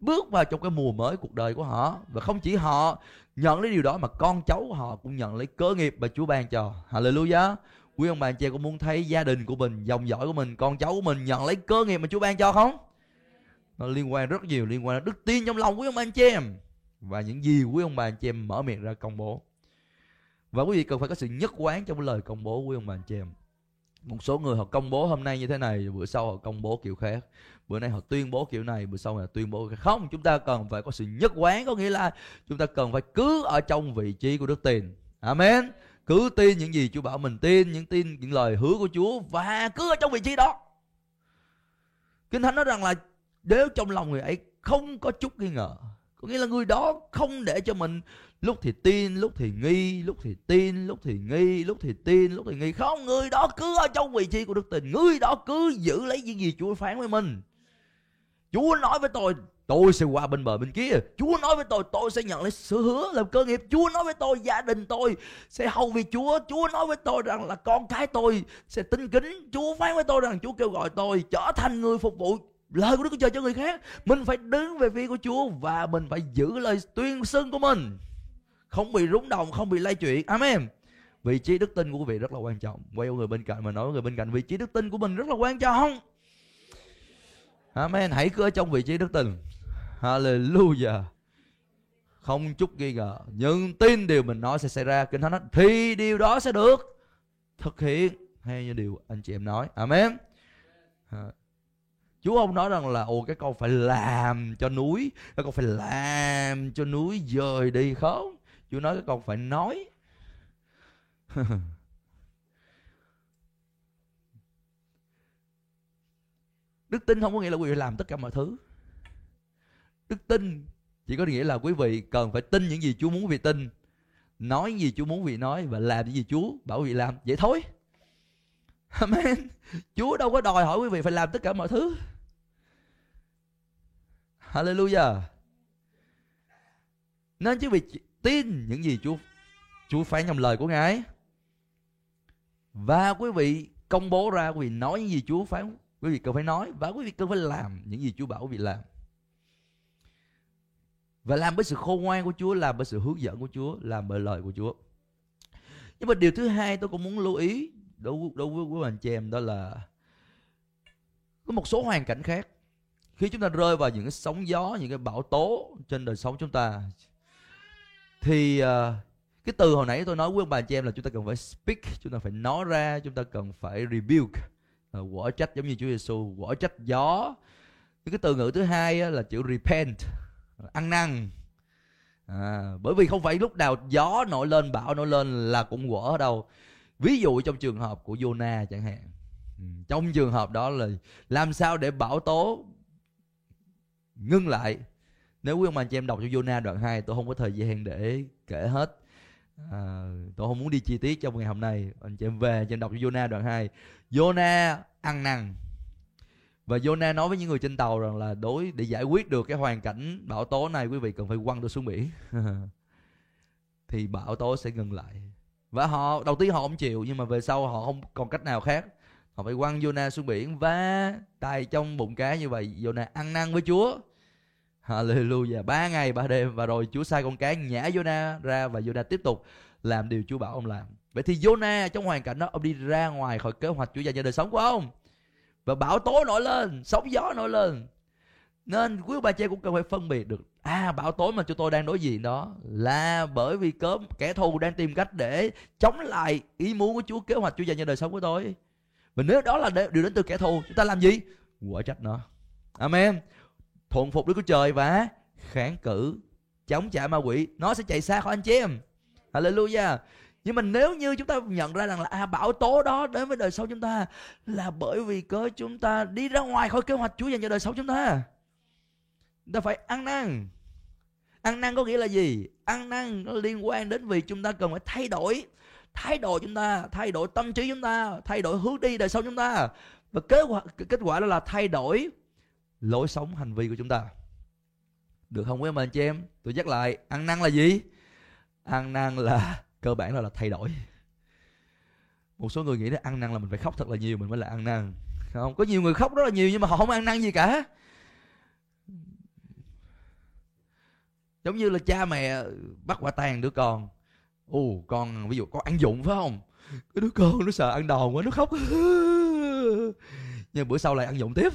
bước vào trong cái mùa mới cuộc đời của họ. Và không chỉ họ nhận lấy điều đó mà con cháu của họ cũng nhận lấy cơ nghiệp mà Chúa ban cho. Hallelujah. Quý ông bà anh chị có muốn thấy gia đình của mình, dòng dõi của mình, con cháu của mình nhận lấy cơ nghiệp mà Chúa ban cho không? Nó liên quan rất nhiều, liên quan đến đức tin trong lòng quý ông bà anh chị em. Và những gì quý ông bà anh chị em mở miệng ra công bố. Và quý vị cần phải có sự nhất quán trong lời công bố quý ông bà anh chị em. Một số người họ công bố hôm nay như thế này, bữa sau họ công bố kiểu khác. Bữa nay họ tuyên bố kiểu này, bữa sau họ tuyên bố kiểu không, chúng ta cần phải có sự nhất quán, có nghĩa là chúng ta cần phải cứ ở trong vị trí của đức tin. Amen. Cứ tin những gì Chúa bảo mình tin, những tin, những lời hứa của Chúa và cứ ở trong vị trí đó. Kinh Thánh nói rằng là nếu trong lòng người ấy không có chút nghi ngờ có nghĩa là người đó không để cho mình lúc thì tin lúc thì nghi lúc thì tin lúc thì nghi lúc thì tin lúc thì nghi. Không người đó cứ ở trong vị trí của đức tình, người đó cứ giữ lấy những gì chúa phán với mình. Chúa nói với tôi tôi sẽ qua bên bờ bên kia. Chúa nói với tôi tôi sẽ nhận lấy sự hứa làm cơ nghiệp. Chúa nói với tôi gia đình tôi sẽ hầu vì chúa. Chúa nói với tôi rằng là con cái tôi sẽ tin kính. Chúa phán với tôi rằng chúa kêu gọi tôi trở thành người phục vụ lời của đức chúa trời cho người khác. Mình phải đứng về phía của chúa và mình phải giữ lời tuyên xưng của mình. Không bị rúng động, không bị lay chuyển. Amen. Vị trí đức tin của quý vị rất là quan trọng. Quay người bên cạnh mà nói với người bên cạnh, vị trí đức tin của mình rất là quan trọng. Amen. Hãy cứ ở trong vị trí đức tin. Hallelujah. Không chút nghi ngờ. Nhưng tin điều mình nói sẽ xảy ra. Kinh thánh nói, thì điều đó sẽ được thực hiện. Hay như điều anh chị em nói. Amen. À, Chúa ông nói rằng là, ồ, cái con phải làm cho núi, cái con phải làm cho núi dời đi không? Chúa nói các con phải nói. Đức tin không có nghĩa là quý vị làm tất cả mọi thứ. Đức tin chỉ có nghĩa là quý vị cần phải tin những gì Chúa muốn quý vị tin, Nói những gì Chúa muốn quý vị nói Và làm những gì Chúa bảo quý vị làm. Vậy thôi. Amen. Chúa đâu có đòi hỏi quý vị phải làm tất cả mọi thứ. Hallelujah. Nên chứ vì tin những gì Chúa Chúa phán trong lời của Ngài. Và quý vị công bố ra quý vị nói những gì Chúa phán quý vị cần phải nói và quý vị cần phải làm những gì Chúa bảo quý vị làm. Và làm với sự khôn ngoan của Chúa làm bởi sự hướng dẫn của Chúa làm bởi lời của Chúa. Nhưng mà điều thứ hai tôi cũng muốn lưu ý đối, đối với quý anh chị em đó là có một số hoàn cảnh khác khi chúng ta rơi vào những cái sóng gió những cái bão tố trên đời sống chúng ta thì uh, cái từ hồi nãy tôi nói với ông bà chị em là chúng ta cần phải speak chúng ta phải nói ra chúng ta cần phải rebuke. Uh, quở trách giống như Chúa Giêsu quở trách gió. Cái từ ngữ thứ hai là chữ repent ăn năn. À, bởi vì không phải lúc nào gió nổi lên bão nổi lên là cũng quở ở đâu. Ví dụ trong trường hợp của Jonah chẳng hạn. Ừ, trong trường hợp đó là làm sao để bão tố ngưng lại. Nếu quý ông anh chị em đọc cho Jonah đoạn 2 tôi không có thời gian để kể hết. À, tôi không muốn đi chi tiết trong ngày hôm nay. Anh chị em về chị em đọc cho Jonah đoạn 2 Jonah ăn năn. Và Jonah nói với những người trên tàu rằng là đối để giải quyết được cái hoàn cảnh bão tố này quý vị cần phải quăng tôi xuống biển thì bão tố sẽ ngừng lại. Và họ đầu tiên họ không chịu nhưng mà về sau họ không còn cách nào khác họ phải quăng Jonah xuống biển và tay trong bụng cá như vậy Jonah ăn năn với Chúa Hallelujah. Ba ngày ba đêm và rồi Chúa sai con cá nhả Jonah ra và Jonah tiếp tục làm điều Chúa bảo ông làm. Vậy thì Jonah trong hoàn cảnh đó ông đi ra ngoài khỏi kế hoạch Chúa dành cho đời sống của ông. Và bão tố nổi lên, sóng gió nổi lên. Nên quý bà chị cũng cần phải phân biệt được À bão tố mà chúng tôi đang đối diện đó Là bởi vì cớm kẻ thù đang tìm cách để Chống lại ý muốn của Chúa Kế hoạch Chúa dành cho đời sống của tôi và nếu đó là điều đến từ kẻ thù. Chúng ta làm gì? Quả trách nó. Amen. Thuận phục Đức Chúa Trời và kháng cự chống trả ma quỷ. Nó sẽ chạy xa khỏi anh chị em. Hallelujah. Nhưng mà nếu như chúng ta nhận ra rằng là à, bão tố đó đến với đời sống chúng ta là bởi vì cớ chúng ta đi ra ngoài khỏi kế hoạch Chúa dành cho đời sống chúng ta. Chúng ta phải ăn năn. Ăn năn có nghĩa là gì? Ăn năn nó liên quan đến vì chúng ta cần phải thay đổi thái độ chúng ta thay đổi tâm trí chúng ta thay đổi hướng đi đời sống chúng ta. Và kết quả kết quả đó là thay đổi lối sống hành vi của chúng ta. Được không quý ông bà anh chị em? Tôi nhắc lại ăn năn là gì? Ăn năn là cơ bản là, là thay đổi. Một số người nghĩ là ăn năn là mình phải khóc thật là nhiều mình mới là ăn năn. Không có nhiều người khóc rất là nhiều nhưng mà họ không ăn năn gì cả. Giống như là cha mẹ bắt quả tang đứa con ồ, con, ví dụ con ăn dụng phải không? Cái đứa con nó sợ ăn đòn quá, nó khóc. Nhưng bữa sau lại ăn dụng tiếp.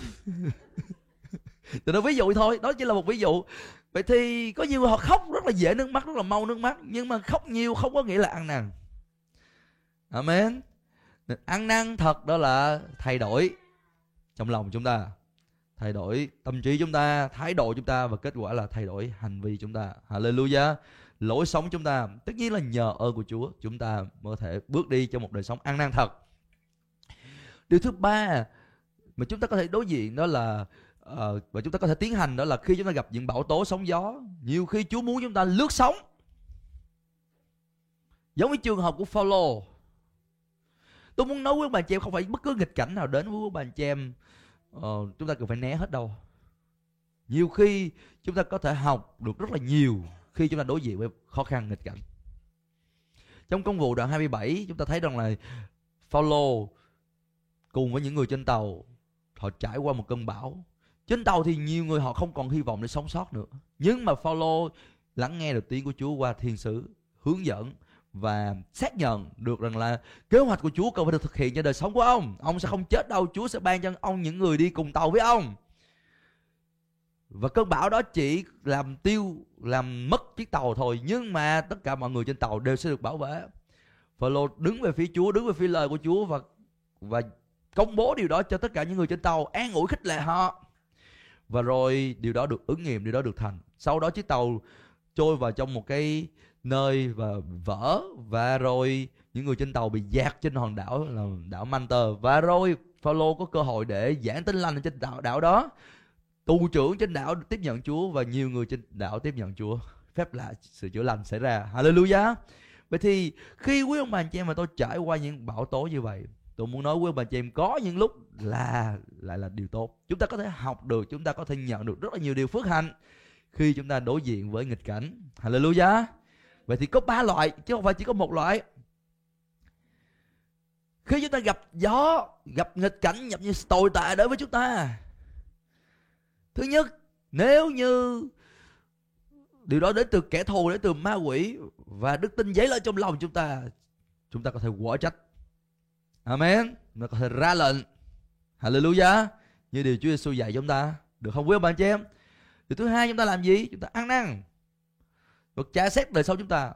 Thì đó ví dụ thôi, đó chỉ là một ví dụ. Vậy thì có nhiều người họ khóc rất là dễ nước mắt, rất là mau nước mắt. Nhưng mà khóc nhiều không có nghĩa là ăn năn. Amen. Ăn năn thật đó là thay đổi trong lòng chúng ta, thay đổi tâm trí chúng ta, thái độ chúng ta và kết quả là thay đổi hành vi chúng ta. Hallelujah lối sống chúng ta. Tất nhiên là nhờ ơn của Chúa chúng ta mới có thể bước đi trong một đời sống ăn năn thật. Điều thứ ba mà chúng ta có thể đối diện đó là uh, và chúng ta có thể tiến hành đó là khi chúng ta gặp những bão tố sóng gió nhiều khi Chúa muốn chúng ta lướt sóng. Giống như trường hợp của Phaolô. Tôi muốn nói với bạn chị em không phải bất cứ nghịch cảnh nào đến với bạn chị em uh, chúng ta cần phải né hết đâu. Nhiều khi chúng ta có thể học được rất là nhiều khi chúng ta đối diện với khó khăn nghịch cảnh trong công vụ đoạn 27 chúng ta thấy rằng là Phaolô cùng với những người trên tàu họ trải qua một cơn bão trên tàu thì nhiều người họ không còn hy vọng để sống sót nữa nhưng mà Phaolô lắng nghe được tiếng của Chúa qua thiên sứ hướng dẫn và xác nhận được rằng là kế hoạch của Chúa cần phải được thực hiện cho đời sống của ông. Ông sẽ không chết đâu, Chúa sẽ ban cho ông những người đi cùng tàu với ông. Và cơn bão đó chỉ làm tiêu, làm mất chiếc tàu thôi, nhưng mà tất cả mọi người trên tàu đều sẽ được bảo vệ. Phaolô đứng về phía Chúa, đứng về phía lời của Chúa và và công bố điều đó cho tất cả những người trên tàu, an ủi khích lệ họ. Và rồi điều đó được ứng nghiệm, điều đó được thành. Sau đó chiếc tàu trôi vào trong một cái nơi và vỡ và rồi những người trên tàu bị dạt trên hòn đảo là đảo Manter và rồi Phaolô có cơ hội để giảng tin lành trên đảo, đảo đó Tu trưởng trên đảo tiếp nhận Chúa và nhiều người trên đảo tiếp nhận Chúa. Phép lạ sự chữa lành xảy ra. Hallelujah. Vậy thì khi quý ông bà anh chị em mà tôi trải qua những bão tố như vậy, tôi muốn nói quý ông bà chị em có những lúc là, lại là điều tốt. Chúng ta có thể học được, chúng ta có thể nhận được rất là nhiều điều phước hạnh khi chúng ta đối diện với nghịch cảnh. Hallelujah. Vậy thì có ba loại, chứ không phải chỉ có một loại. Khi chúng ta gặp gió, gặp nghịch cảnh, gặp như tồi tệ đối với chúng ta thứ nhất, nếu như điều đó đến từ kẻ thù, đến từ ma quỷ và đức tin dấy lên trong lòng chúng ta chúng ta có thể quả trách. Amen. Mà có thể ra lệnh. Hallelujah. Như điều Chúa Giêsu dạy chúng ta. Được không quý ông bạn chị em? Điều thứ hai chúng ta làm gì? Chúng ta ăn năn. Và tra xét đời sau chúng ta.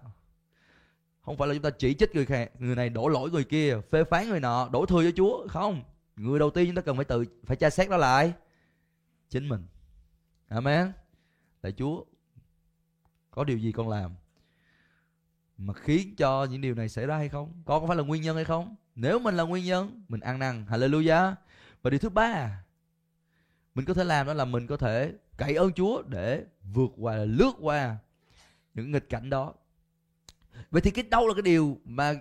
Không phải là chúng ta chỉ trích người khác, người này đổ lỗi người kia, phê phán người nọ, đổ thừa cho chúa. Không. Người đầu tiên chúng ta cần phải tự, phải tra xét đó lại chính mình amen. Lạy chúa, có điều gì con làm mà khiến cho những điều này xảy ra hay không? Con có phải là nguyên nhân hay không? Nếu mình là nguyên nhân, mình ăn năn. Hallelujah. Và điều thứ ba, mình có thể làm đó là mình có thể cậy ơn chúa để vượt qua, lướt qua những nghịch cảnh đó. Vậy thì cái đâu là cái điều mà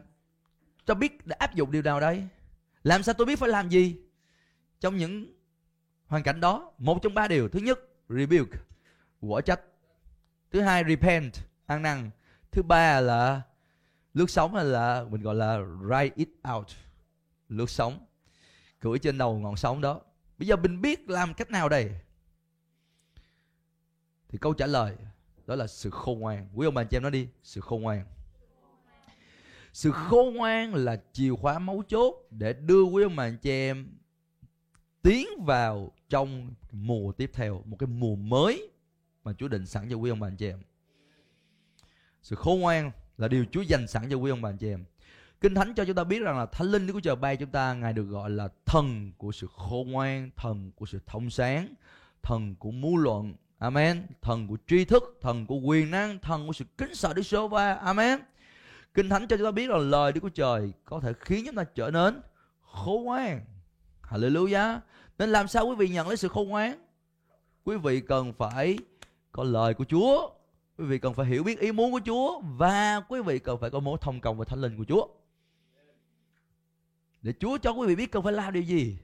cho biết đã áp dụng điều nào đây? Làm sao tôi biết phải làm gì trong những hoàn cảnh đó? Một trong ba điều. Thứ nhất rebuke. Quả trách. Thứ hai, repent. Ăn năn. Thứ ba là lướt sóng hay là mình gọi là ride it out. Lướt sóng. Cưỡi trên đầu ngọn sóng đó. Bây giờ mình biết làm cách nào đây? Thì câu trả lời, đó là sự khôn ngoan. Quý ông bà chị em nói đi, sự khôn ngoan. Sự khôn ngoan là chìa khóa mấu chốt để đưa quý ông bà chị em tiến vào trong mùa tiếp theo một cái mùa mới mà Chúa định sẵn cho quý ông bà anh chị em sự khôn ngoan là điều Chúa dành sẵn cho quý ông bà anh chị em Kinh Thánh cho chúng ta biết rằng là Thánh Linh Đức Chúa Trời bay chúng ta Ngài được gọi là thần của sự khôn ngoan, thần của sự thông sáng, thần của mưu luận, Amen. Thần của tri thức, thần của quyền năng, thần của sự kính sợ Đức Chúa Va. Amen. Kinh Thánh cho chúng ta biết là lời Đức Chúa Trời có thể khiến chúng ta trở nên khôn ngoan. Hallelujah. Nên làm sao quý vị nhận lấy sự khôn ngoan? quý vị cần phải có lời của Chúa. Quý vị cần phải hiểu biết ý muốn của Chúa. Và quý vị cần phải có mối thông công và Thánh Linh của Chúa. Để Chúa cho quý vị biết cần phải làm điều gì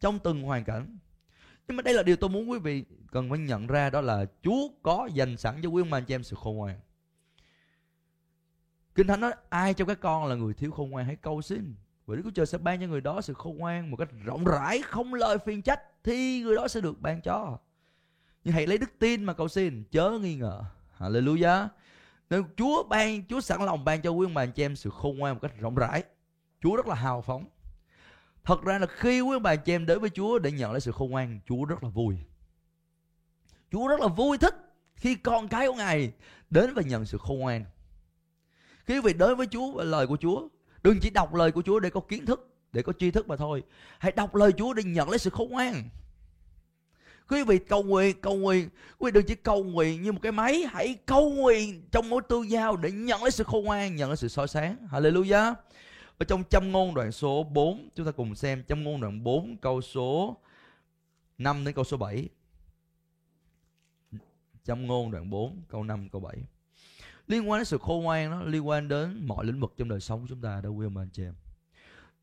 trong từng hoàn cảnh. Nhưng mà đây là điều tôi muốn quý vị cần phải nhận ra, đó là Chúa có dành sẵn cho quý ông bà anh chị em sự khôn ngoan Kinh Thánh nói, ai trong các con là người thiếu khôn ngoan hãy cầu xin và Đức Chúa Trời sẽ ban cho người đó sự khôn ngoan một cách rộng rãi, không lời phiền trách, thì người đó sẽ được ban cho. Nhưng hãy lấy đức tin mà cầu xin, chớ nghi ngờ. Hallelujah. Nên Chúa ban, Chúa sẵn lòng ban cho quý ông bà anh chị em sự khôn ngoan một cách rộng rãi. Chúa rất là hào phóng. Thật ra là khi quý ông bà anh chị em đến với Chúa để nhận lấy sự khôn ngoan, Chúa rất là vui. Chúa rất là vui thích khi con cái của Ngài đến và nhận sự khôn ngoan. Khi quý vị đến với Chúa và lời của Chúa đừng chỉ đọc lời của Chúa để có kiến thức, để có tri thức mà thôi. Hãy đọc lời Chúa để nhận lấy sự khôn ngoan. Quý vị cầu nguyện cầu nguyện. Quý vị đừng chỉ cầu nguyện như một cái máy. Hãy cầu nguyện trong mối tương giao để nhận lấy sự khôn ngoan, nhận lấy sự soi sáng. Hallelujah. Ở trong châm ngôn đoạn số 4 chúng ta cùng xem châm ngôn đoạn 4 câu số 5 đến câu số 7 châm ngôn đoạn 4 câu 5 câu 7 liên quan đến sự khôn ngoan nó liên quan đến mọi lĩnh vực trong đời sống của chúng ta đó, quý ông anh chị em.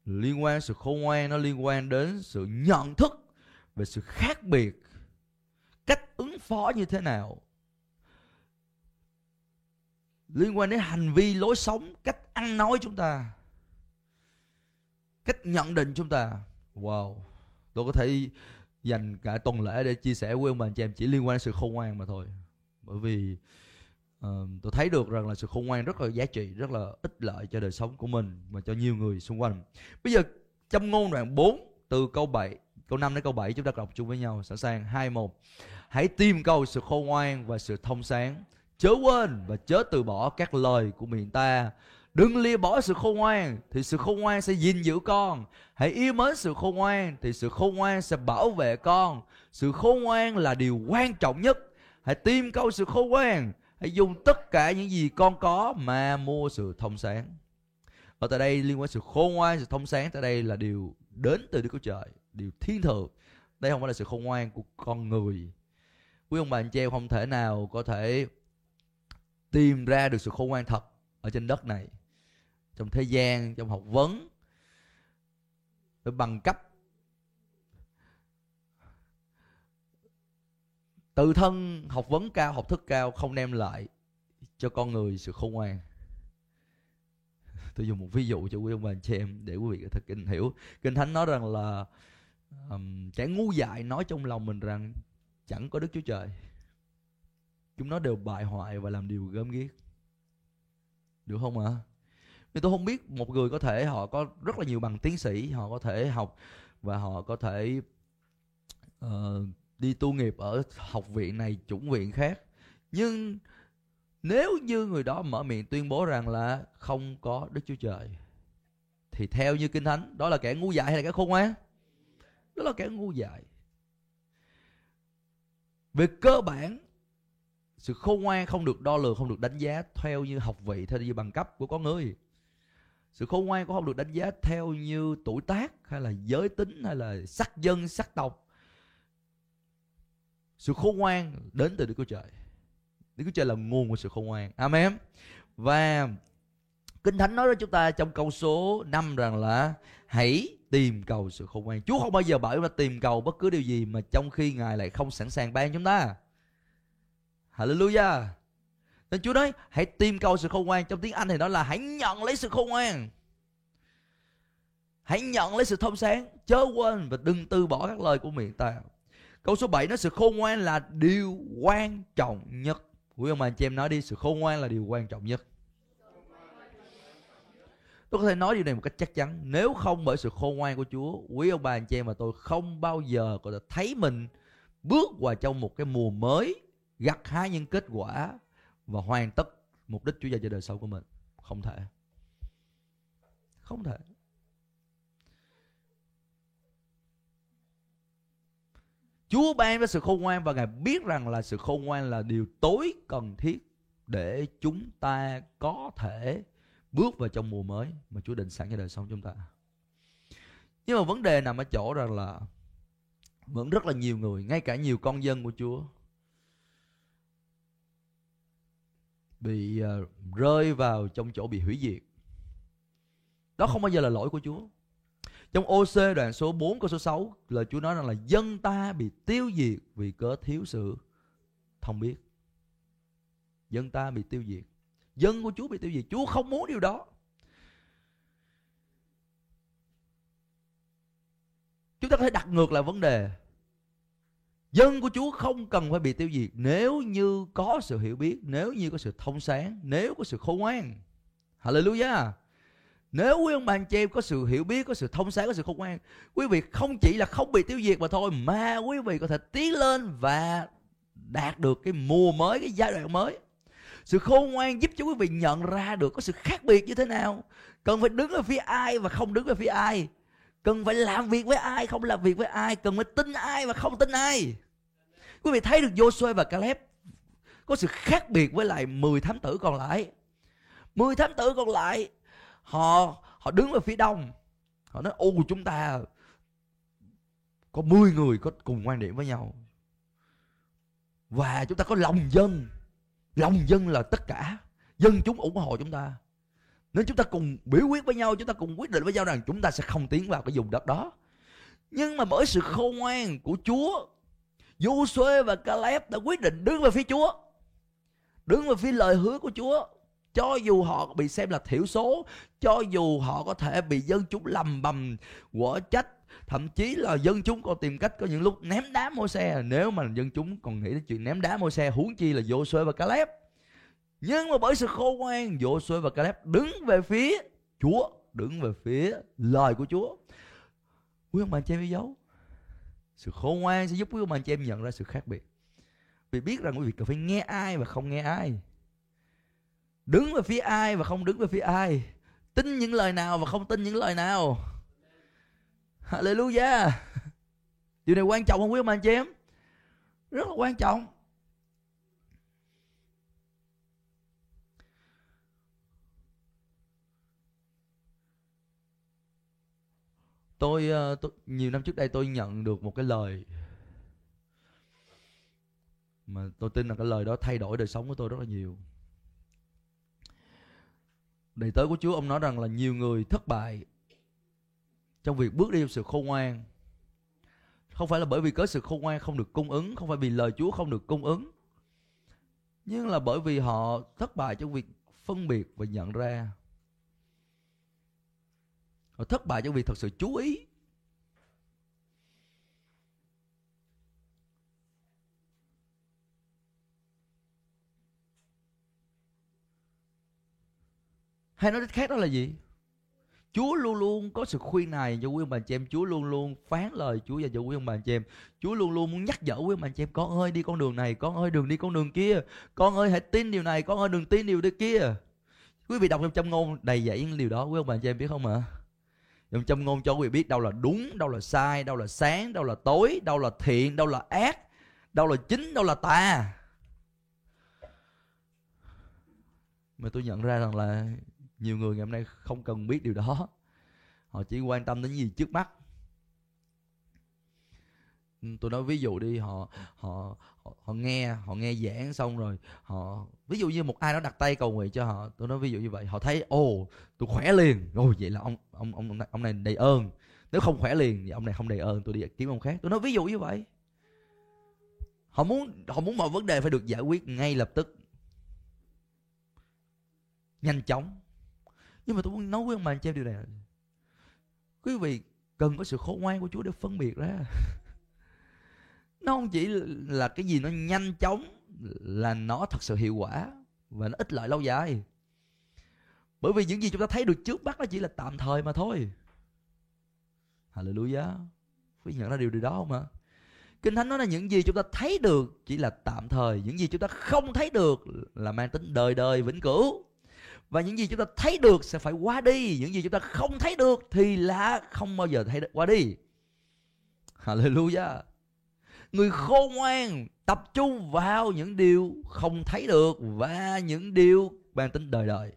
Liên quan đến sự khôn ngoan nó liên quan đến sự nhận thức về sự khác biệt, cách ứng phó như thế nào. Liên quan đến hành vi lối sống, cách ăn nói chúng ta, cách nhận định chúng ta. Wow. Tôi có thể dành cả tuần lễ để chia sẻ với ông bà anh chị em chỉ liên quan đến sự khôn ngoan mà thôi. Bởi vì uh, tôi thấy được rằng là sự khôn ngoan rất là giá trị rất là ích lợi cho đời sống của mình và cho nhiều người xung quanh. Bây giờ trong ngôn đoạn 4 từ câu 7 câu 5 đến câu 7 chúng ta đọc chung với nhau. Sẵn sàng hai một. Hãy tìm cầu sự khôn ngoan và sự thông sáng. Chớ quên và chớ từ bỏ các lời của miệng ta. Đừng lìa bỏ sự khôn ngoan thì sự khôn ngoan sẽ gìn giữ con. Hãy yêu mến sự khôn ngoan thì sự khôn ngoan sẽ bảo vệ con. Sự khôn ngoan là điều quan trọng nhất. Hãy tìm câu sự khôn ngoan hãy dùng tất cả những gì con có mà mua sự thông sáng. Ở tại đây liên quan sự khôn ngoan, sự thông sáng tại đây là điều đến từ Đức Chúa Trời, điều thiên thượng. Đây không phải là sự khôn ngoan của con người. Quý ông bà, anh chị em không thể nào có thể tìm ra được sự khôn ngoan thật ở trên đất này. Trong thế gian, trong học vấn bằng cấp tự thân học vấn cao học thức cao không đem lại cho con người sự khôn ngoan. Tôi dùng một ví dụ cho quý ông bà anh chị em để quý vị có thể kinh hiểu. Kinh thánh nói rằng là um, kẻ ngu dại nói trong lòng mình rằng chẳng có đức chúa trời. Chúng nó đều bại hoại và làm điều gớm ghiếc. Được không ạ? À? nhưng tôi không biết một người có thể họ có rất là nhiều bằng tiến sĩ họ có thể học và họ có thể uh, đi tu nghiệp ở học viện này, chủng viện khác. Nhưng nếu như người đó mở miệng tuyên bố rằng là không có đức chúa trời, thì theo như kinh thánh, đó là kẻ ngu dại hay là kẻ khôn ngoan? Đó là kẻ ngu dại. Về cơ bản, sự khôn ngoan không được đo lường, không được đánh giá theo như học vị, theo như bằng cấp của con người. Sự khôn ngoan cũng không được đánh giá theo như tuổi tác, hay là giới tính, hay là sắc dân, sắc tộc sự khôn ngoan đến từ Đức Chúa Trời Đức Chúa Trời là nguồn của sự khôn ngoan Amen và Kinh Thánh nói với chúng ta trong câu số 5 rằng là hãy tìm cầu sự khôn ngoan. Chúa không bao giờ bảo chúng ta tìm cầu bất cứ điều gì mà trong khi Ngài lại không sẵn sàng ban chúng ta. Hallelujah. Nên Chúa nói, hãy tìm cầu sự khôn ngoan. Trong tiếng Anh thì nói là hãy nhận lấy sự khôn ngoan. Hãy nhận lấy sự thông sáng. Chớ quên và đừng từ bỏ các lời của miệng ta. Câu số 7 nói sự khôn ngoan là điều quan trọng nhất. Quý ông bà anh chị em nói đi, sự khôn ngoan là điều quan trọng nhất. Tôi có thể nói điều này một cách chắc chắn. Nếu không bởi sự khôn ngoan của Chúa, quý ông bà anh chị em mà tôi không bao giờ có thể thấy mình bước vào trong một cái mùa mới gặt hái những kết quả và hoàn tất mục đích Chúa dành cho đời sống của mình. Không thể. Không thể. Chúa ban với sự khôn ngoan và Ngài biết rằng là sự khôn ngoan là điều tối cần thiết để chúng ta có thể bước vào trong mùa mới mà Chúa định sẵn cho đời sống chúng ta. Nhưng mà vấn đề nằm ở chỗ rằng là vẫn rất là nhiều người ngay cả nhiều con dân của chúa bị uh, rơi vào trong chỗ bị hủy diệt đó không bao giờ là lỗi của chúa trong OC đoạn số 4 câu số 6 là Chúa nói rằng là dân ta bị tiêu diệt vì cớ thiếu sự thông biết. Dân ta bị tiêu diệt. Dân của Chúa bị tiêu diệt. Chúa không muốn điều đó. Chúng ta có thể đặt ngược lại vấn đề. Dân của Chúa không cần phải bị tiêu diệt nếu như có sự hiểu biết, nếu như có sự thông sáng, nếu có sự khôn ngoan. Hallelujah. Nếu quý ông bà anh chị em có sự hiểu biết, có sự thông sáng, có sự khôn ngoan, quý vị không chỉ là không bị tiêu diệt mà thôi, mà quý vị có thể tiến lên và đạt được cái mùa mới, cái giai đoạn mới. Sự khôn ngoan giúp cho quý vị nhận ra được có sự khác biệt như thế nào. Cần phải đứng ở phía ai và không đứng ở phía ai. Cần phải làm việc với ai, không làm việc với ai. Cần phải tin ai và không tin ai. Quý vị thấy được Joshua và Caleb có sự khác biệt với lại 10 thám tử còn lại. 10 thám tử còn lại họ họ đứng ở phía đông. Họ nói, ô, chúng ta có 10 người có cùng quan điểm với nhau. Và chúng ta có lòng dân. Lòng dân là tất cả. Dân chúng ủng hộ chúng ta. Nên chúng ta cùng biểu quyết với nhau, chúng ta cùng quyết định với nhau rằng chúng ta sẽ không tiến vào cái vùng đất đó. Nhưng mà bởi sự khôn ngoan của Chúa Joshua và Caleb đã quyết định đứng về phía Chúa, đứng về phía lời hứa của Chúa cho dù họ bị xem là thiểu số, cho dù họ có thể bị dân chúng lầm bầm quở trách, thậm chí là dân chúng còn tìm cách có những lúc ném đá môi xe. Nếu mà dân chúng còn nghĩ đến chuyện ném đá môi xe, huống chi là vô xuê và Caleb nhưng mà bởi sự khôn ngoan vô xuê và Caleb đứng về phía Chúa, đứng về phía lời của Chúa. Quý ông bà chị em dấu, sự khôn ngoan sẽ giúp quý ông bà chị em nhận ra sự khác biệt. Vì biết rằng quý vị cần phải nghe ai và không nghe ai đứng về phía ai và không đứng về phía ai? Tin những lời nào và không tin những lời nào? Hallelujah. Điều này quan trọng không quý ông anh chị em? Rất là quan trọng. Tôi, ờ, tôi nhiều năm trước đây tôi nhận được một cái lời. Mà tôi tin là cái lời đó thay đổi đời sống của tôi rất là nhiều đầy tớ của Chúa ông nói rằng là nhiều người thất bại trong việc bước đi trong sự khôn ngoan. Không phải là bởi vì cớ sự khôn ngoan không được cung ứng, không phải vì lời Chúa không được cung ứng, nhưng là bởi vì họ thất bại trong việc phân biệt và nhận ra. Họ thất bại trong việc thật sự chú ý. Hay nói cách khác đó là gì? Chúa luôn luôn có sự khuyên này cho quý ông bà chị em. Chúa luôn luôn phán lời Chúa dành cho quý ông bà chị em. Chúa luôn luôn muốn nhắc nhở quý ông bà chị em, Con ơi, đi con đường này, Con ơi đừng đi con đường kia. Con ơi, hãy tin điều này, Con ơi, đừng tin điều kia. Quý vị đọc trong châm ngôn đầy dạy những điều đó, Quý ông bà chị em biết không ạ? Trong châm ngôn cho quý vị biết đâu là đúng, Đâu là sai, Đâu là sáng, Đâu là tối, Đâu là thiện, Đâu là ác, Đâu là chính, Đâu là tà. Mà tôi nhận ra rằng là nhiều người ngày hôm nay không cần biết điều đó. Họ chỉ quan tâm đến gì trước mắt. Ừ, tôi nói ví dụ đi họ họ họ, họ nghe họ nghe giảng xong rồi họ ví dụ như một ai đó đặt tay cầu nguyện cho họ tôi nói ví dụ như vậy họ thấy ồ tôi khỏe liền. Rồi vậy là ông ông ông ông này đầy ơn. Nếu không khỏe liền thì ông này không đầy ơn tôi đi kiếm ông khác. Tôi nói ví dụ như vậy. Họ muốn họ muốn mọi vấn đề phải được giải quyết ngay lập tức. Nhanh chóng nhưng mà tôi muốn nói với ông bà anh chị em điều này. Quý vị cần có sự khôn ngoan của Chúa để phân biệt ra nó không chỉ là cái gì nó nhanh chóng, là nó thật sự hiệu quả và nó ích lợi lâu dài. Bởi vì những gì chúng ta thấy được trước mắt nó chỉ là tạm thời mà thôi. Hallelujah. Quý nhận ra điều điều đó không ạ? Kinh Thánh nói là những gì chúng ta thấy được chỉ là tạm thời, Những gì chúng ta không thấy được là mang tính đời đời vĩnh cửu và những gì chúng ta thấy được sẽ phải qua đi. Những gì chúng ta không thấy được thì là không bao giờ thấy qua đi. Hallelujah. Người khôn ngoan tập trung vào những điều không thấy được và những điều mang tính đời đời.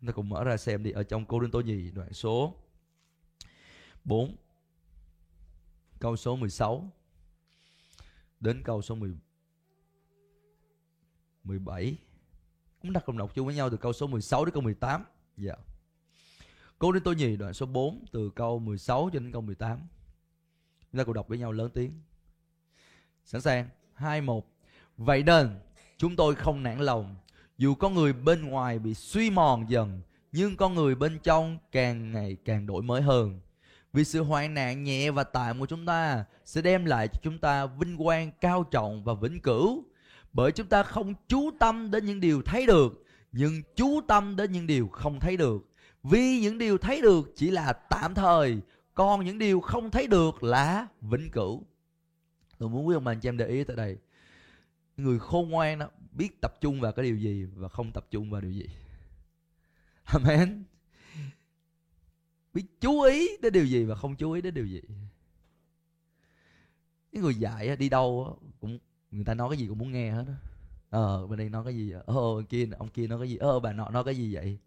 Chúng ta cùng mở ra xem đi ở trong cô Đinh Tô Nhì đoạn số 4 câu số 16 đến câu số 10, 17 chúng ta cùng đọc chung với nhau từ câu số 16 đến câu 18 dạ. Yeah. Cô đến tôi nhì, đoạn số 4 từ câu 16 cho đến câu 18 chúng ta cùng đọc với nhau lớn tiếng. Sẵn sàng. Hai, một. Vậy nên, chúng tôi không nản lòng. Dù có người bên ngoài bị suy mòn dần, nhưng con người bên trong càng ngày càng đổi mới hơn. Vì sự hoạn nạn nhẹ và tạm của chúng ta sẽ đem lại cho chúng ta vinh quang cao trọng và vĩnh cửu bởi chúng ta không chú tâm đến những điều thấy được, nhưng chú tâm đến những điều không thấy được. Vì những điều thấy được chỉ là tạm thời, còn những điều không thấy được là vĩnh cửu. Tôi muốn quý ông bà anh chị em để ý tại đây. Người khôn ngoan đó, biết tập trung vào cái điều gì và không tập trung vào điều gì. Amen. Biết chú ý đến điều gì và không chú ý đến điều gì. Cái người dạy đi đâu người ta nói cái gì cũng muốn nghe hết á. Ờ bên đây nói cái gì ờ kia, ông kia nói cái gì? Ờ bà nọ nói cái gì vậy?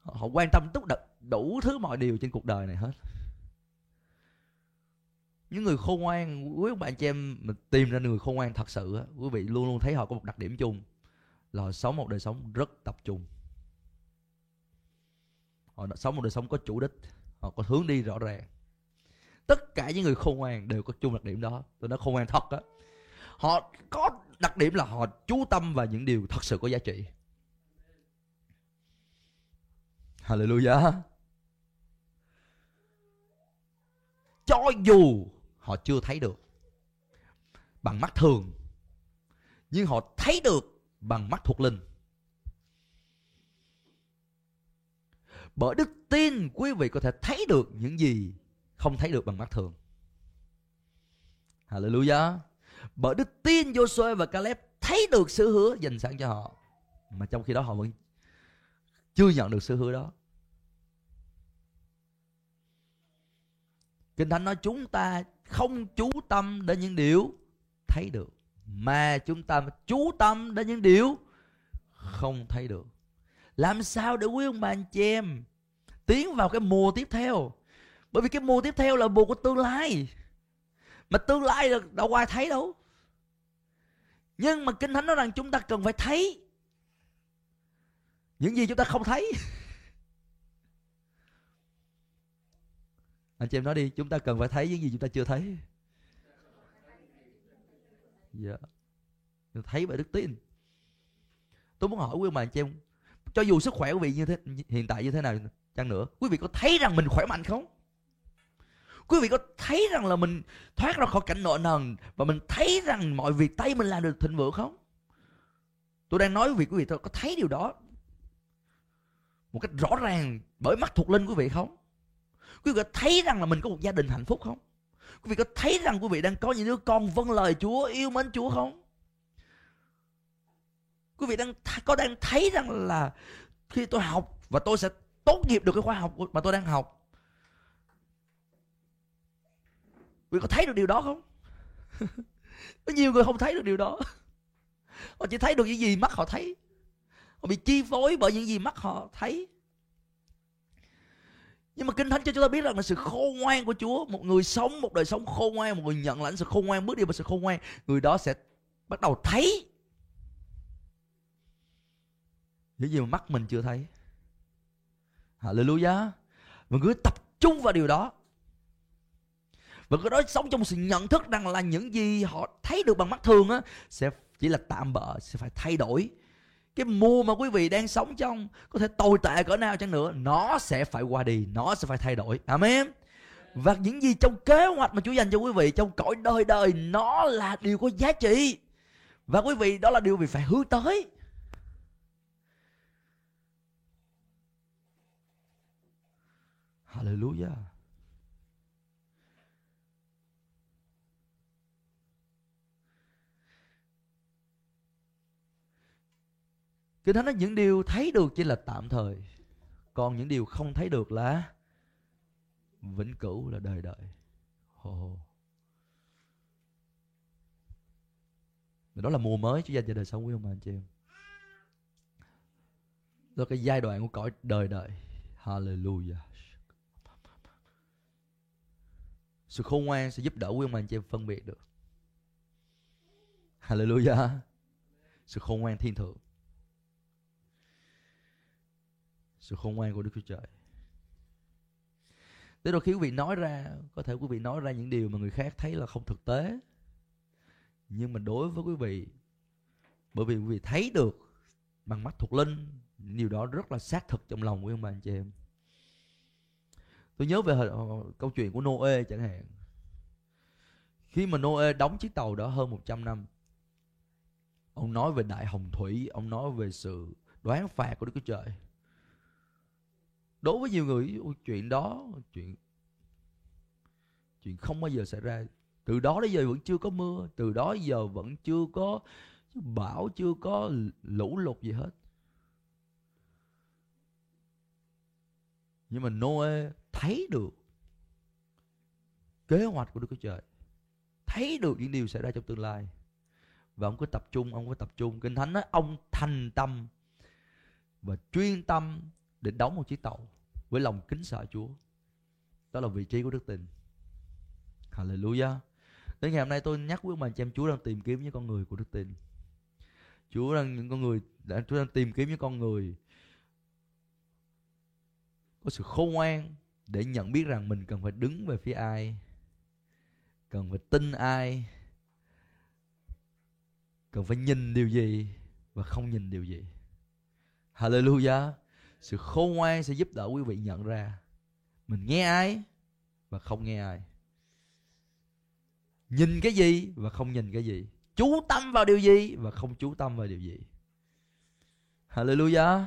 Họ quan tâm tất đủ thứ mọi điều trên cuộc đời này hết. Những người khôn ngoan, quý bạn chị em mình tìm ra người khôn ngoan thật sự quý vị luôn luôn thấy họ có một đặc điểm chung là họ sống một đời sống rất tập trung. Họ sống một đời sống có chủ đích, họ có hướng đi rõ ràng. Tất cả những người khôn ngoan đều có chung đặc điểm đó. Tôi nói khôn ngoan thật á họ có đặc điểm là họ chú tâm vào những điều thật sự có giá trị Hallelujah. Cho dù họ chưa thấy được bằng mắt thường, nhưng họ thấy được bằng mắt thuộc linh. Bởi đức tin quý vị có thể thấy được những gì không thấy được bằng mắt thường. Hallelujah. Bởi đức tin Joshua và Caleb thấy được sự hứa dành sẵn cho họ. Mà trong khi đó họ vẫn chưa nhận được sự hứa đó. Kinh Thánh nói chúng ta không chú tâm đến những điều thấy được, mà chúng ta chú tâm đến những điều không thấy được. Làm sao để quý ông bà anh chị em tiến vào cái mùa tiếp theo? Bởi vì cái mùa tiếp theo là mùa của tương lai. Mà tương lai được đâu ai thấy đâu. Nhưng mà Kinh Thánh nói rằng chúng ta cần phải thấy những gì chúng ta không thấy. anh chị em nói đi, chúng ta cần phải thấy những gì chúng ta chưa thấy dạ yeah. thấy bởi đức tin tôi muốn hỏi quý ông bà anh chị em, cho dù sức khỏe của vị như thế, hiện tại như thế nào chăng nữa, quý vị có thấy rằng mình khỏe mạnh không quý vị có thấy rằng là mình thoát ra khỏi cảnh nợ nần và mình thấy rằng mọi việc tay mình làm được thịnh vượng không? Tôi đang nói với quý vị quý vị có thấy điều đó một cách rõ ràng bởi mắt thuộc linh quý vị không? Quý vị có thấy rằng là mình có một gia đình hạnh phúc không? Quý vị có thấy rằng quý vị đang có những đứa con vâng lời Chúa, yêu mến Chúa không? Quý vị đang có đang thấy rằng là khi tôi học và tôi sẽ tốt nghiệp được cái khoa học mà tôi đang học quý có thấy được điều đó không? Có nhiều người không thấy được điều đó. Họ chỉ thấy được những gì mắt họ thấy. Họ bị chi phối bởi những gì mắt họ thấy. Nhưng mà kinh thánh cho chúng ta biết rằng là sự khôn ngoan của Chúa, một người sống một đời sống khôn ngoan, một người nhận lãnh sự khôn ngoan, bước đi vào sự khôn ngoan, người đó sẽ bắt đầu thấy những gì mà mắt mình chưa thấy. Hallelujah. Mọi người tập trung vào điều đó và cái đó sống trong sự nhận thức rằng là những gì họ thấy được bằng mắt thường á, sẽ chỉ là tạm bợ, sẽ phải thay đổi. Cái mùa mà quý vị đang sống trong, có thể tồi tệ cỡ nào chăng nữa, nó sẽ phải qua đi, nó sẽ phải thay đổi. Amen. Và những gì trong kế hoạch mà Chúa dành cho quý vị trong cõi đời đời, nó là điều có giá trị. Và quý vị, đó là điều vị phải hướng tới. Hallelujah. Kinh Thánh nói những điều thấy được chỉ là tạm thời. Còn những điều không thấy được là Vĩnh cửu là đời đời. Oh. Đó là mùa mới Chúa dành cho đời sống quý ông bà anh chị em. Đó là cái giai đoạn của cõi đời đời. Hallelujah. Sự khôn ngoan sẽ giúp đỡ quý ông bà anh chị em phân biệt được. Hallelujah. Sự khôn ngoan thiên thượng. Sự khôn ngoan của Đức Chúa Trời. Tới đôi khi quý vị nói ra, Có thể quý vị nói ra những điều mà người khác thấy là không thực tế. Nhưng mà đối với quý vị, Bởi vì quý vị thấy được Bằng mắt thuộc linh, Điều đó rất là xác thực trong lòng của ông bà anh chị em. Tôi nhớ về câu chuyện của Noe chẳng hạn. Khi mà Noe đóng chiếc tàu đó hơn 100 năm, Ông nói về đại hồng thủy, Ông nói về sự đoán phạt của Đức Chúa Trời đối với nhiều người chuyện đó, chuyện chuyện không bao giờ xảy ra. Từ đó đến giờ vẫn chưa có mưa, từ đó giờ vẫn chưa có bão, chưa có lũ lụt gì hết. Nhưng mà Noe thấy được kế hoạch của Đức Chúa Trời, thấy được những điều xảy ra trong tương lai. Và ông cứ tập trung, ông cứ tập trung. Kinh thánh nói, ông thành tâm và chuyên tâm để đóng một chiếc tàu với lòng kính sợ Chúa. Đó là vị trí của đức tin. Hallelujah. Đến ngày hôm nay tôi nhắc với ông bà chị em Chúa đang tìm kiếm những con người của đức tin. Chúa đang những con người đã Chúa đang tìm kiếm những con người có sự khôn ngoan để nhận biết rằng mình cần phải đứng về phía ai, cần phải tin ai, cần phải nhìn điều gì và không nhìn điều gì. Hallelujah sự khôn ngoan sẽ giúp đỡ quý vị nhận ra mình nghe ai và không nghe ai. Nhìn cái gì và không nhìn cái gì. Chú tâm vào điều gì và không chú tâm vào điều gì. Hallelujah.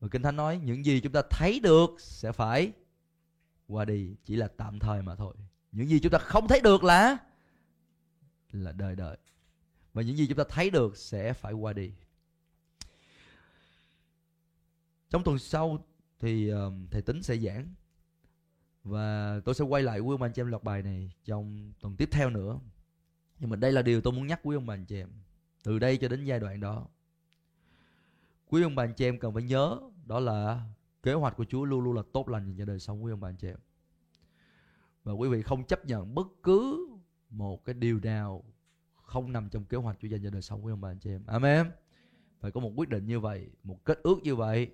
Và kinh thánh nói, những gì chúng ta thấy được sẽ phải qua đi, chỉ là tạm thời mà thôi. Những gì chúng ta không thấy được là là đời đời. Và những gì chúng ta thấy được sẽ phải qua đi trong tuần sau thì um, thầy tính sẽ giảng. Và tôi sẽ quay lại quý ông anh chị em loạt bài này trong tuần tiếp theo nữa. Nhưng mà đây là điều tôi muốn nhắc quý ông bà anh chị em. Từ đây cho đến giai đoạn đó quý ông bà anh chị em cần phải nhớ đó là kế hoạch của Chúa luôn luôn là tốt lành cho đời sống quý ông bà anh chị em. Và quý vị không chấp nhận bất cứ một cái điều nào không nằm trong kế hoạch Chúa dành cho đời sống quý ông bà anh chị em. Amen. Phải có một quyết định như vậy một kết ước như vậy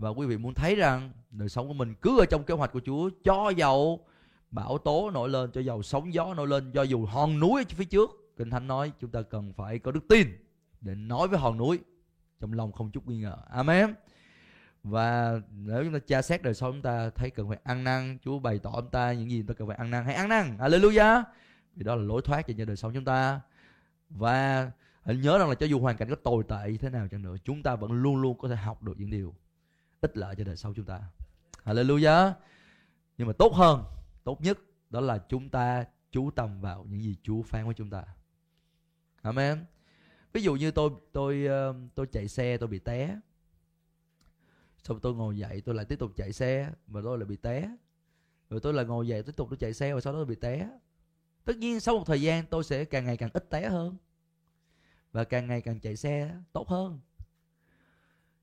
và quý vị muốn thấy rằng đời sống của mình cứ ở trong kế hoạch của Chúa, cho dầu bão tố nổi lên, cho dầu sóng gió nổi lên, cho dù hòn núi ở phía trước, kinh thánh nói chúng ta cần phải có đức tin để nói với hòn núi trong lòng không chút nghi ngờ. Amen. Và nếu chúng ta tra xét đời sống, chúng ta thấy cần phải ăn năn, Chúa bày tỏ chúng ta những gì chúng ta cần phải ăn năn, hãy ăn năn. Hallelujah. Vì đó là lối thoát cho đời sống chúng ta. Và hãy nhớ rằng là cho dù hoàn cảnh có tồi tệ như thế nào chẳng nữa, chúng ta vẫn luôn luôn có thể học được những điều ích lợi cho đời sau chúng ta. Hallelujah. Nhưng mà tốt hơn, tốt nhất đó là chúng ta chú tâm vào những gì Chúa phán với chúng ta. Amen. Ví dụ như tôi tôi ờ, tôi chạy xe, tôi bị té. Xong tôi ngồi dậy, tôi lại tiếp tục chạy xe, mà tôi lại bị té. Rồi tôi lại ngồi dậy tiếp tục tôi chạy xe và sau đó tôi bị té. Tất nhiên sau một thời gian tôi sẽ càng ngày càng ít té hơn. Và càng ngày càng chạy xe tốt hơn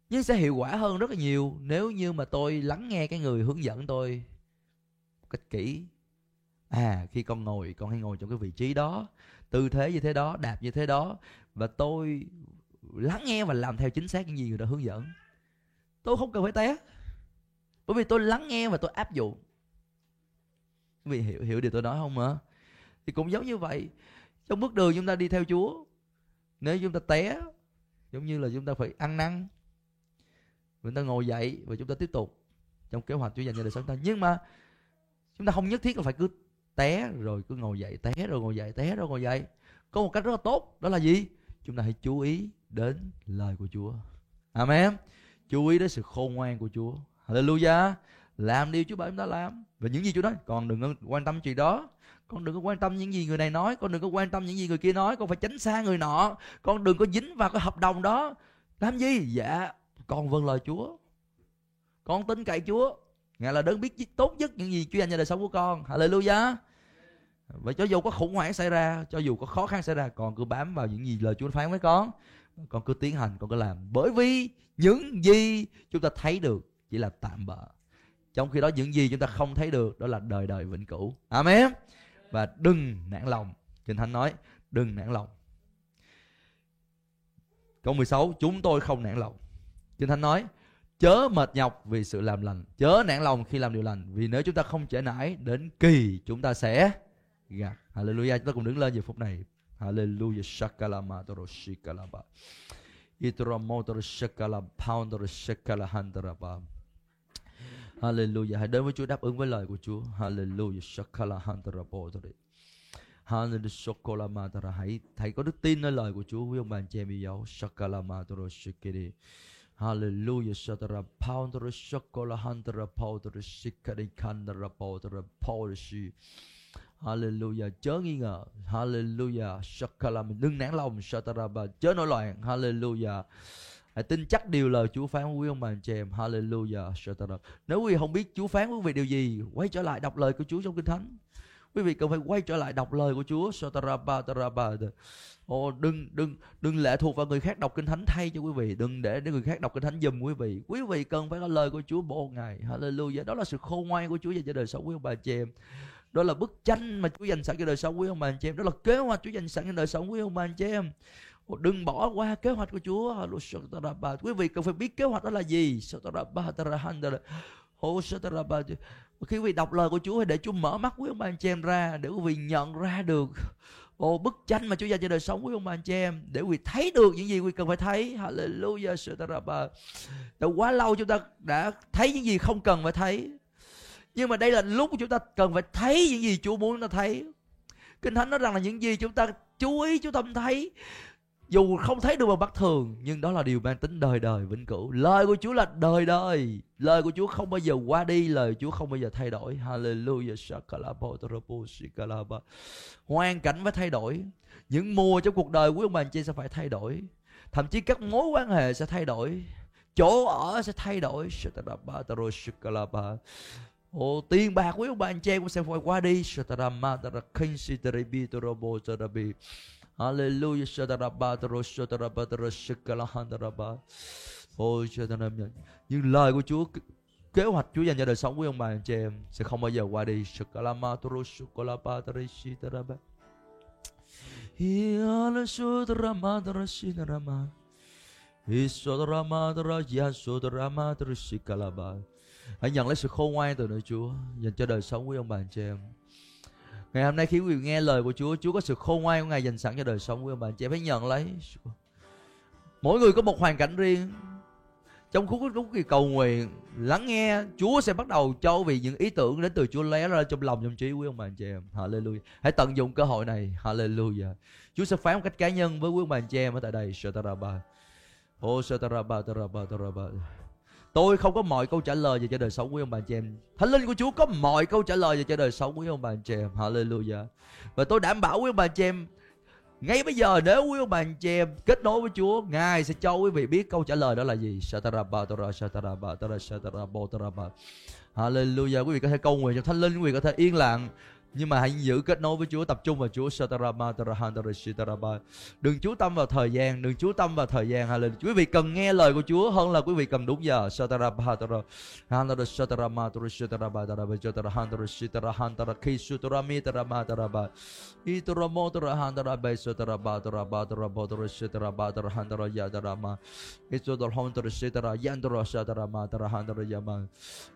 nhưng sẽ hiệu quả hơn rất là nhiều nếu như mà tôi lắng nghe cái người hướng dẫn tôi một cách kỹ. À khi con ngồi, con hay ngồi trong cái vị trí đó, tư thế như thế đó, đạp như thế đó, và tôi lắng nghe và làm theo chính xác những gì người đó hướng dẫn, tôi không cần phải té. Bởi vì tôi lắng nghe và tôi áp dụng. Vì hiểu hiểu điều tôi nói không hả? Thì cũng giống như vậy, trong bước đường chúng ta đi theo chúa, nếu chúng ta té, giống như là chúng ta phải ăn năn chúng ta ngồi dậy và chúng ta tiếp tục trong kế hoạch Chúa dành cho đời sống ta. Nhưng mà chúng ta không nhất thiết là phải cứ té rồi cứ ngồi dậy, té rồi ngồi dậy, té rồi ngồi dậy. Có một cách rất là tốt, đó là gì? Chúng ta hãy chú ý đến lời của Chúa. Amen. Chú ý đến sự khôn ngoan của Chúa. Hallelujah. Làm điều Chúa bảo chúng ta làm và những gì Chúa nói. Còn đừng có quan tâm chuyện đó. Con đừng có quan tâm những gì người này nói. Con đừng có quan tâm những gì người kia nói. Con phải tránh xa người nọ. Con đừng có dính vào cái hợp đồng đó. Làm gì? Dạ con vâng lời Chúa. Con tin cậy Chúa. Ngài là đấng biết tốt nhất những gì Chúa dành cho đời sống của con. Hallelujah. Vậy cho dù có khủng hoảng xảy ra, cho dù có khó khăn xảy ra, con cứ bám vào những gì lời Chúa phán với con. Con cứ tiến hành, con cứ làm. Bởi vì những gì chúng ta thấy được chỉ là tạm bợ. Trong khi đó những gì chúng ta không thấy được, đó là đời đời vĩnh cửu. Amen. Và đừng nản lòng. Kinh thánh nói, đừng nản lòng. Câu 16 chúng tôi không nản lòng kinh thánh nói, chớ mệt nhọc vì sự làm lành, chớ nản lòng khi làm điều lành, vì nếu chúng ta không trễ nải, đến kỳ chúng ta sẽ gặt hallelujah. Chúng ta cùng đứng lên giờ phút này. Hallelujah. Shakalama toroshikalaba. Itramotor shakala pounder shakala handaraba hallelujah. Hãy đến với Chúa, đáp ứng với lời của Chúa. Hallelujah. Shakala handaraba Hallelujah. Shakala matara. hãy hãy có đức tin nơi lời của Chúa. Quý ông bà anh chị em yêu dấu. Shakalama toro shikiri Hallelujah. Shatara poundra shokola handra powder shikari kandra powder polishi. Hallelujah. Chớ nghi ngờ. Hallelujah. Shakala mình đừng nản lòng. Shatara ba chớ nổi loạn. Hallelujah. Hãy tin chắc điều lời Chúa phán quý ông bà anh chị em. Hallelujah. Shatara. Nếu quý vị không biết Chúa phán quý vị điều gì, quay trở lại đọc lời của Chúa trong Kinh Thánh. Quý vị cần phải quay trở lại đọc lời của Chúa. Shatara ba taraba. Ồ, đừng đừng đừng lệ thuộc vào người khác đọc kinh thánh thay cho quý vị, đừng để để người khác đọc kinh thánh giùm quý vị. Quý vị cần phải có lời của Chúa mỗi ngày. Hallelujah. Đó là sự khôn ngoan của Chúa dành cho đời sống quý ông bà chị em. Đó là bức tranh mà Chúa dành sẵn cho đời sống quý ông bà chị em. Đó là kế hoạch Chúa dành sẵn cho đời sống quý ông bà chị em. Đừng bỏ qua kế hoạch của Chúa. Quý vị cần phải biết kế hoạch đó là gì. Khi quý vị đọc lời của Chúa để Chúa mở mắt quý ông bà chị em ra để quý vị nhận ra được Ồ bức tranh mà Chúa dành cho đời sống của ông bà anh chị em để quý thấy được những gì quý cần phải thấy. Hallelujah. Đã quá lâu chúng ta đã thấy những gì không cần phải thấy. Nhưng mà đây là lúc chúng ta cần phải thấy những gì Chúa muốn chúng ta thấy. Kinh Thánh nói rằng là những gì chúng ta chú ý, chú tâm thấy dù không thấy được bằng mắt thường nhưng đó là điều mang tính đời đời vĩnh cửu. Lời của Chúa là đời đời. Lời của Chúa không bao giờ qua đi lời Chúa không bao giờ thay đổi. Hallelujah. Hoàn cảnh phải thay đổi. Những mùa trong cuộc đời của ông bà anh chị sẽ phải thay đổi. Thậm chí các mối quan hệ sẽ thay đổi. Chỗ ở sẽ thay đổi. Ồ, tiền bạc của ông bà anh chị cũng sẽ phải qua đi. Hallelujah. Ôi. Nhưng lời của Chúa, kế hoạch Chúa dành cho đời sống của ông bà anh chị em sẽ không bao giờ qua đi. Hãy nhận lấy sự khôn ngoan từ nơi Chúa dành cho đời sống của ông bà anh chị em. Ngày hôm nay khi quý vị nghe lời của Chúa, Chúa có sự khôn ngoan của Ngài dành sẵn cho đời sống của bạn. Chị phải nhận lấy. Mỗi người có một hoàn cảnh riêng. Trong khúc lúc kỳ cầu nguyện, lắng nghe, Chúa sẽ bắt đầu cho vì những ý tưởng đến từ Chúa lé ra trong lòng trong trí quý ông bà anh chị em. Hallelujah. Hãy tận dụng cơ hội này. Hallelujah. Chúa sẽ phán một cách cá nhân với quý ông bà anh chị em ở tại đây. Shataraba. Oh, Shataraba, Taraba, Taraba. Tôi không có mọi câu trả lời về cho đời sống của ông bà chị em. Thánh linh của Chúa có mọi câu trả lời về cho đời sống của ông bà chị em. Hallelujah. Và tôi đảm bảo quý ông bà chị em ngay bây giờ nếu quý ông bà chị em kết nối với Chúa, Ngài sẽ cho quý vị biết câu trả lời đó là gì. Hallelujah. Quý vị có thể cầu nguyện cho Thánh linh, quý vị có thể yên lặng nhưng mà hãy giữ kết nối với Chúa, tập trung vào Chúa. Đừng chú tâm vào thời gian, đừng chú tâm vào thời gian. Hallelujah. Quý vị cần nghe lời của Chúa hơn là quý vị cần đúng giờ.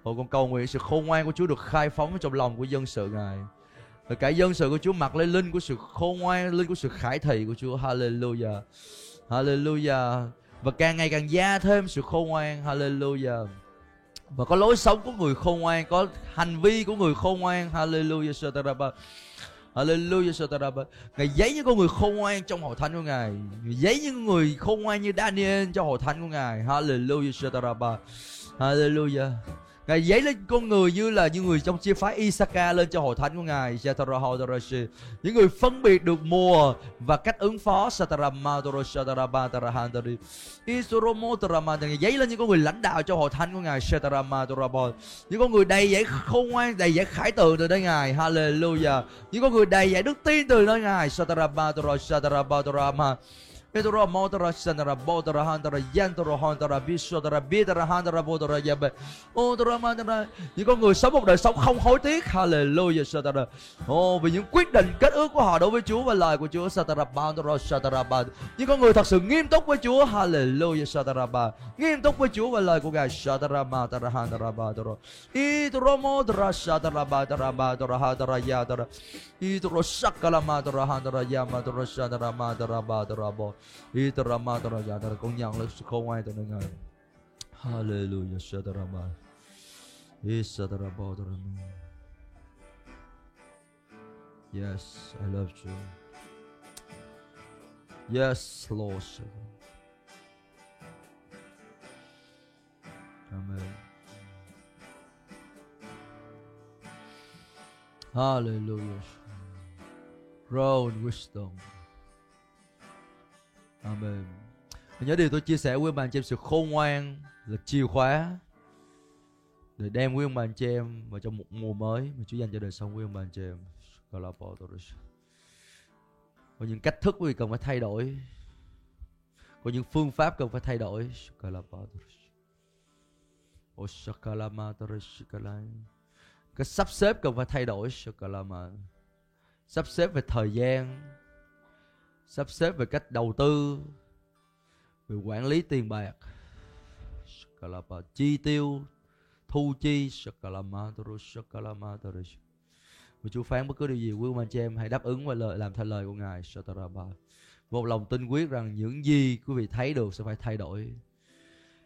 Ô con cầu nguyện sự khôn ngoan của Chúa được khai phóng trong lòng của dân sự, Ngài và cả dân sự của Chúa mặc lên linh của sự khôn ngoan, linh của sự khải thị của Chúa. Hallelujah. Hallelujah. Và càng ngày càng gia thêm sự khôn ngoan. Hallelujah. Và có lối sống của người khôn ngoan, có hành vi của người khôn ngoan. Hallelujah. Sataraba. Hallelujah Sataraba. Ngài giấy những con người khôn ngoan trong hội thánh của Ngài. Ngài giấy những người khôn ngoan như Daniel trong hội thánh của Ngài. Hallelujah Sataraba. Hallelujah. Ngài dấy lên con người như là những người trong chia phái Isaka lên cho hội thánh của Ngài. Những người phân biệt được mùa và cách ứng phó. Ngài dấy lên những con người lãnh đạo cho hội thánh của Ngài. Những con người đầy dạy khôn ngoan, đầy dạy khải tượng từ nơi Ngài. Hallelujah. Những con người đầy dạy đức tin từ nơi Ngài. Pedro Modara Sandara Bodara Handara Yantara Handara Viswadara Bidara Handara Bodara Yabe Odara Mandara Những con người sống một đời sống không hối tiếc. Hallelujah Satara Oh, vì những quyết định kết ước của họ đối với Chúa và lời của Chúa Satara Bandara Satara Bad Những con người thật sự nghiêm túc với Chúa. Hallelujah Satara Bad Nghiêm túc với Chúa và lời của Ngài Satara Madara Handara Badara Idora Modara Satara Badara Badara Hadara Yadara Idora Sakala Madara Handara Yamadara Satara Madara Badara Bo Idora Madara Yadara Con nhận lấy sự khôn ngoan từ nơi Ngài Hallelujah Satara Bad Isatara Badara Yes, I love you. Yes, Lord. Amen. Hallelujah. Grow in wisdom. Amen. Và nhớ điều tôi chia sẻ với ông bà anh chị em sự khôn ngoan, là chìa khóa để đem quý ông bà anh chị em vào trong một mùa mới mà Chúa dành cho đời sống quý ông bà anh chị em. Có những cách thức quý vị cần phải thay đổi. Có những phương pháp cần phải thay đổi. Cái sắp xếp cần phải thay đổi. Sắp xếp về thời gian. Sắp xếp về cách đầu tư. Về quản lý tiền bạc. Chi tiêu. Thu chi. Và Chúa phán bất cứ điều gì quý ông anh chị em hãy đáp ứng và lời làm theo lời của Ngài. Một lòng tin quyết rằng những gì quý vị thấy được sẽ phải thay đổi.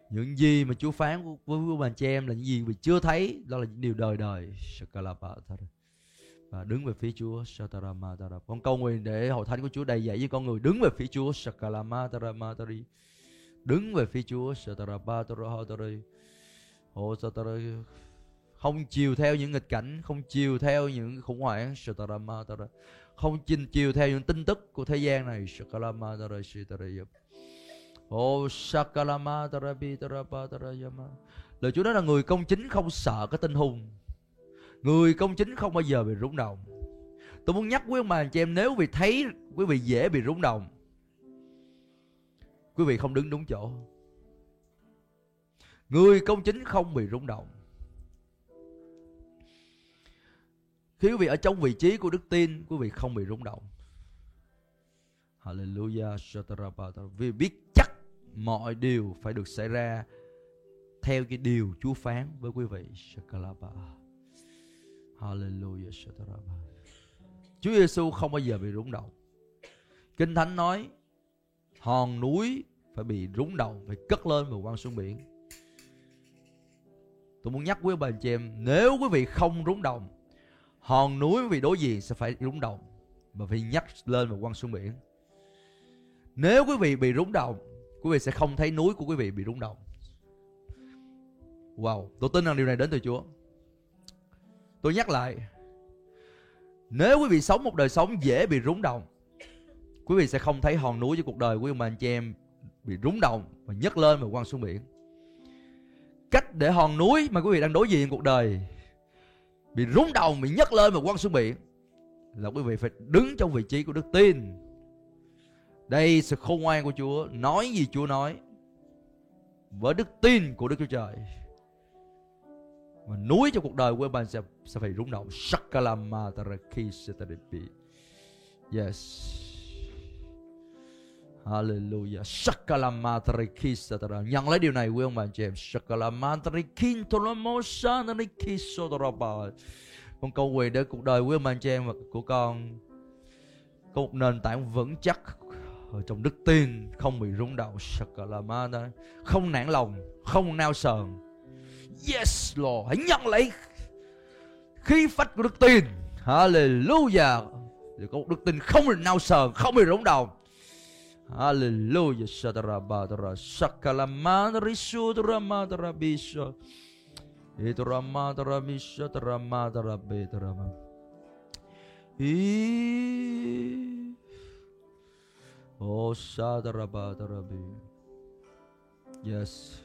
Những gì mà Chúa phán với quý ông anh chị em là những gì quý vị chưa thấy, đó là những điều đời đời. Và đứng về phía Chúa. Con cầu nguyện để hội thánh của Chúa đầy dạy với con người đứng về phía Chúa. Đứng về phía Chúa. Không chiều theo những nghịch cảnh, không chiều theo những khủng hoảng. Không chinh chiều theo những tin tức của thế gian này. Oh, shakalama tarabi taraba. Lời Chúa nói là người công chính không sợ cái tinh hùng. Người công chính không bao giờ bị rung động. Tôi muốn nhắc quý ông bà anh chị em nếu vì thấy quý vị dễ bị rung động. Quý vị không đứng đúng chỗ. Người công chính không bị rung động. Khi quý vị ở trong vị trí của đức tin, quý vị không bị rung động. Hallelujah. Vì biết chắc mọi điều phải được xảy ra theo cái điều Chúa phán với quý vị. Hallelujah. Chúa Giêsu không bao giờ bị rúng động. Kinh Thánh nói hòn núi phải bị rúng động, phải cất lên và quăng xuống biển. Tôi muốn nhắc quý bà anh chị em, nếu quý vị không rúng động, hòn núi quý vị đối diện sẽ phải rúng động và phải nhắc lên và quăng xuống biển. Nếu quý vị bị rúng động, quý vị sẽ không thấy núi của quý vị bị rúng động. Wow, tôi tin rằng điều này đến từ Chúa. Tôi nhắc lại, nếu quý vị sống một đời sống dễ bị rúng động, quý vị sẽ không thấy hòn núi cho cuộc đời của mà anh chị em bị rúng động và nhấc lên và quăng xuống biển. Cách để hòn núi mà quý vị đang đối diện cuộc đời bị rúng động, bị nhấc lên và quăng xuống biển là quý vị phải đứng trong vị trí của đức tin đây sự khôn ngoan của Chúa Nói gì Chúa nói Với đức tin của Đức Chúa Trời và núi cho cuộc đời của bạn sẽ, sẽ phải rung động. Shakalama taraki Yes. Hallelujah. Shakalama tariki Nhận lấy điều này quý ông bà chị em. Shakalama sotarapa Con cầu nguyện để cuộc đời quý ông bà chị em và của con. Có một nền tảng vững chắc ở trong đức tin không bị rung động. Shakalamana không nản lòng không nao sờn yes, Lord. Hãy nhận lấy khi phách của đức tin. Hallelujah. Để có một đức tin không bị nào sờn, không bị rung động hallelujah. Shadarabadara shakalamana risudramadara bisha idramadara bisha dramadara, bedrama. Oh Sadarabadarabi. Yes.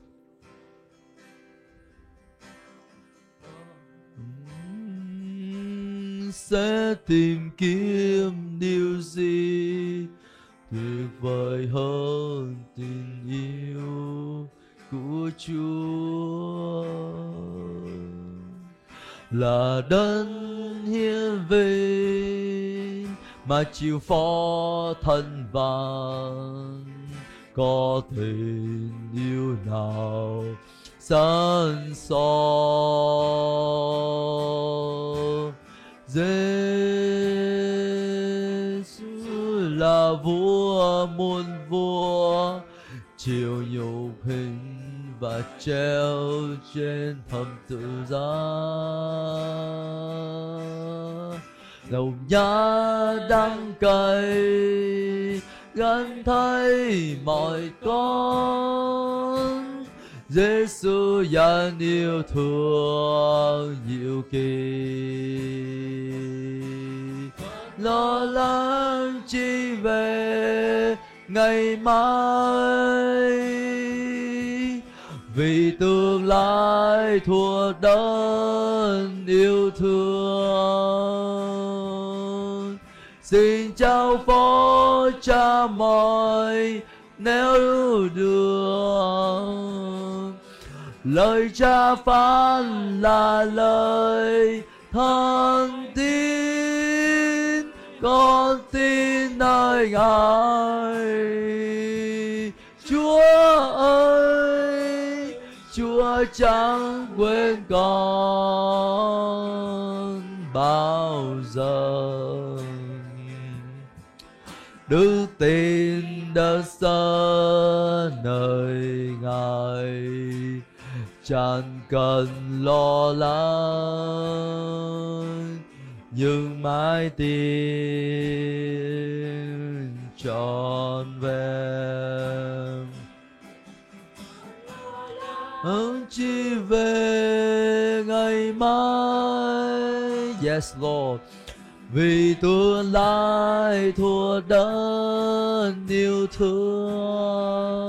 sẽ tìm kiếm điều gì? Tuyệt vời hơn tình yêu của Chúa. Là đấng hiến về mà chịu phó thân vàng. Có tình yêu nào sẵn sò Giêsu là vua muôn vua chịu nhục hình và treo trên thập tự giá. Đầu nhá đắng cay gắn thấy mọi con. Giêsu gian yêu thương nhiều kỳ. Lo lắng chi về ngày mai. Vì tương lai thua đơn yêu thương. Xin trao phó cha mọi nếu đường lời cha phán là lời thần tin con tin nơi ngài. Chúa ơi, chúa chẳng quên con bao giờ. Đức tin đã xa chẳng cần lo lắng, nhưng mãi tin trọn vẹn. Hướng chi về ngày mai? Yes, lord. Vì tương lai thua đơn yêu thương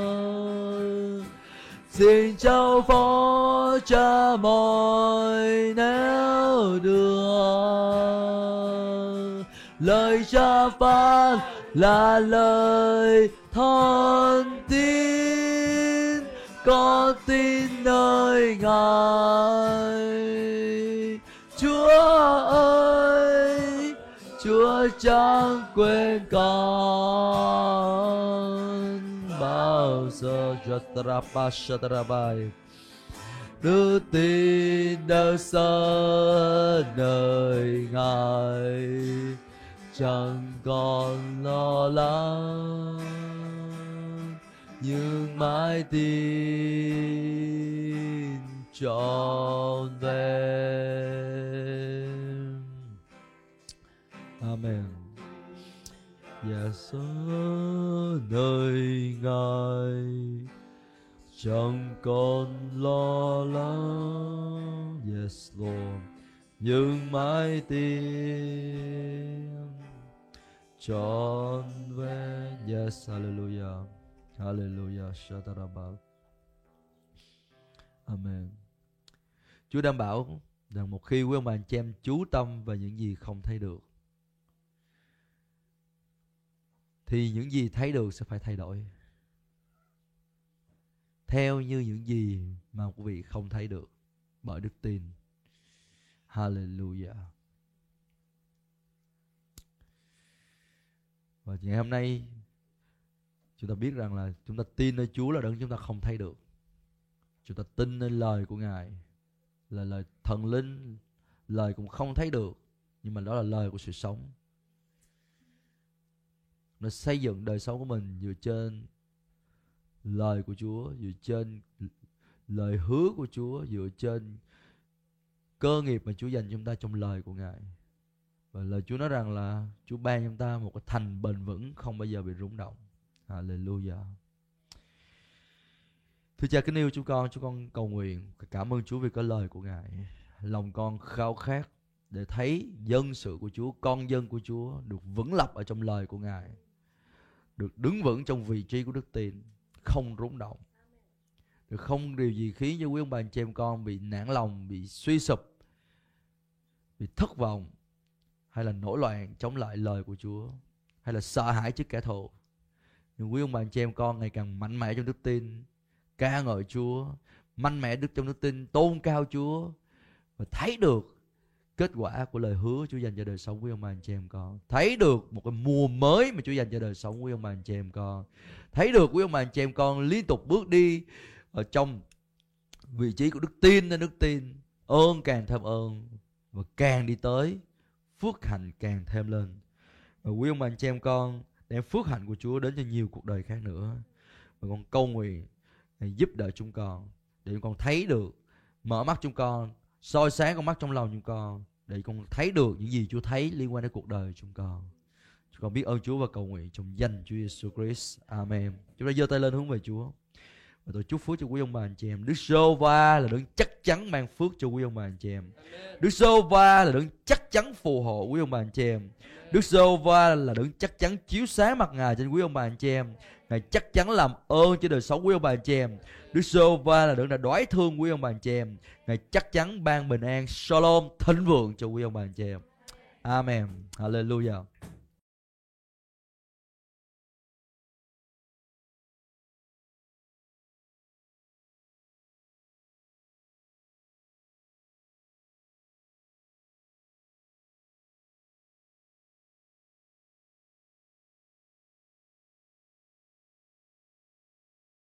xin trao phó cha mọi nẻo đường lời cha phán là lời thân tin con tin nơi ngài. Chúa ơi, chúa chẳng quên con sơ Jatrapa Shatrabai Đức tin đã xa nơi Ngài, Chẳng còn lo lắng, Nhưng mãi tin trọn vẹn. Amen. Dạ và ở nơi Ngài chẳng còn lo lắng. Yes, Lord, nhưng mãi tin trọn vẹn. Yes, Hallelujah, Hallelujah, shatarabal Amen. Chúa đảm bảo rằng một khi quý ông bà anh chị em chú tâm vào những gì không thấy được thì những gì thấy được sẽ phải thay đổi. Theo như những gì mà quý vị không thấy được bởi đức tin. Hallelujah. Và ngày hôm nay, chúng ta biết rằng là chúng ta tin nơi Chúa là đấng chúng ta không thấy được. Chúng ta tin nơi lời của Ngài là lời thần linh, lời cũng không thấy được, nhưng mà đó là lời của sự sống nó xây dựng đời sống của mình dựa trên lời của Chúa dựa trên lời hứa của Chúa dựa trên cơ nghiệp mà Chúa dành cho chúng ta trong lời của Ngài và lời Chúa nói rằng là Chúa ban cho chúng ta một cái thành bền vững không bao giờ bị rung động Hallelujah. Thưa cha kính yêu chúng con, chúng con cầu nguyện cảm ơn Chúa vì có lời của Ngài. Lòng con khao khát để thấy dân sự của Chúa, con dân của Chúa được vững lập ở trong lời của Ngài. Được đứng vững trong vị trí của đức tin, không rung động. Được không điều gì khiến cho quý ông bà anh chị em con bị nản lòng, bị suy sụp, bị thất vọng hay là nổi loạn chống lại lời của Chúa hay là sợ hãi trước kẻ thù. Nhưng quý ông bà anh chị em con ngày càng mạnh mẽ trong đức tin, ca ngợi Chúa, mạnh mẽ đức trong đức tin, tôn cao Chúa và thấy được kết quả của lời hứa Chúa dành cho đời sống của ông bà anh chị em con. Thấy được một cái mùa mới mà Chúa dành cho đời sống của ông bà anh chị em con. Thấy được quý ông bà anh chị em con liên tục bước đi ở trong vị trí của đức tin nên đức tin ơn càng thêm ơn và càng đi tới, phước hạnh càng thêm lên và quý ông bà anh chị em con đem phước hạnh của Chúa đến cho nhiều cuộc đời khác nữa và con cầu nguyện giúp đỡ chúng con, để chúng con thấy được mở mắt chúng con, soi sáng con mắt trong lòng chúng con để con thấy được những gì Chúa thấy liên quan đến cuộc đời chúng con. Chúng con biết ơn Chúa và cầu nguyện trong danh Chúa Giêsu Christ. Amen. Chúng ta giơ tay lên hướng về Chúa và tôi chúc phước cho quý ông bà anh chị em. Đức Sô Va là đấng chắc chắn mang phước cho quý ông bà anh chị em. Đức Sô Va là đấng chắc chắn phù hộ quý ông bà anh chị em. Đức Sô Va là đấng chắc chắn chiếu sáng mặt Ngài trên quý ông bà anh chị em. Ngài chắc chắn làm ơn cho đời sống quý ông bà anh chị em. Đức Sô Va là đấng đã đói thương quý ông bà anh chị em. Ngài chắc chắn ban bình an, Shalom, thịnh vượng cho quý ông bà anh chị em. Amen. Hallelujah.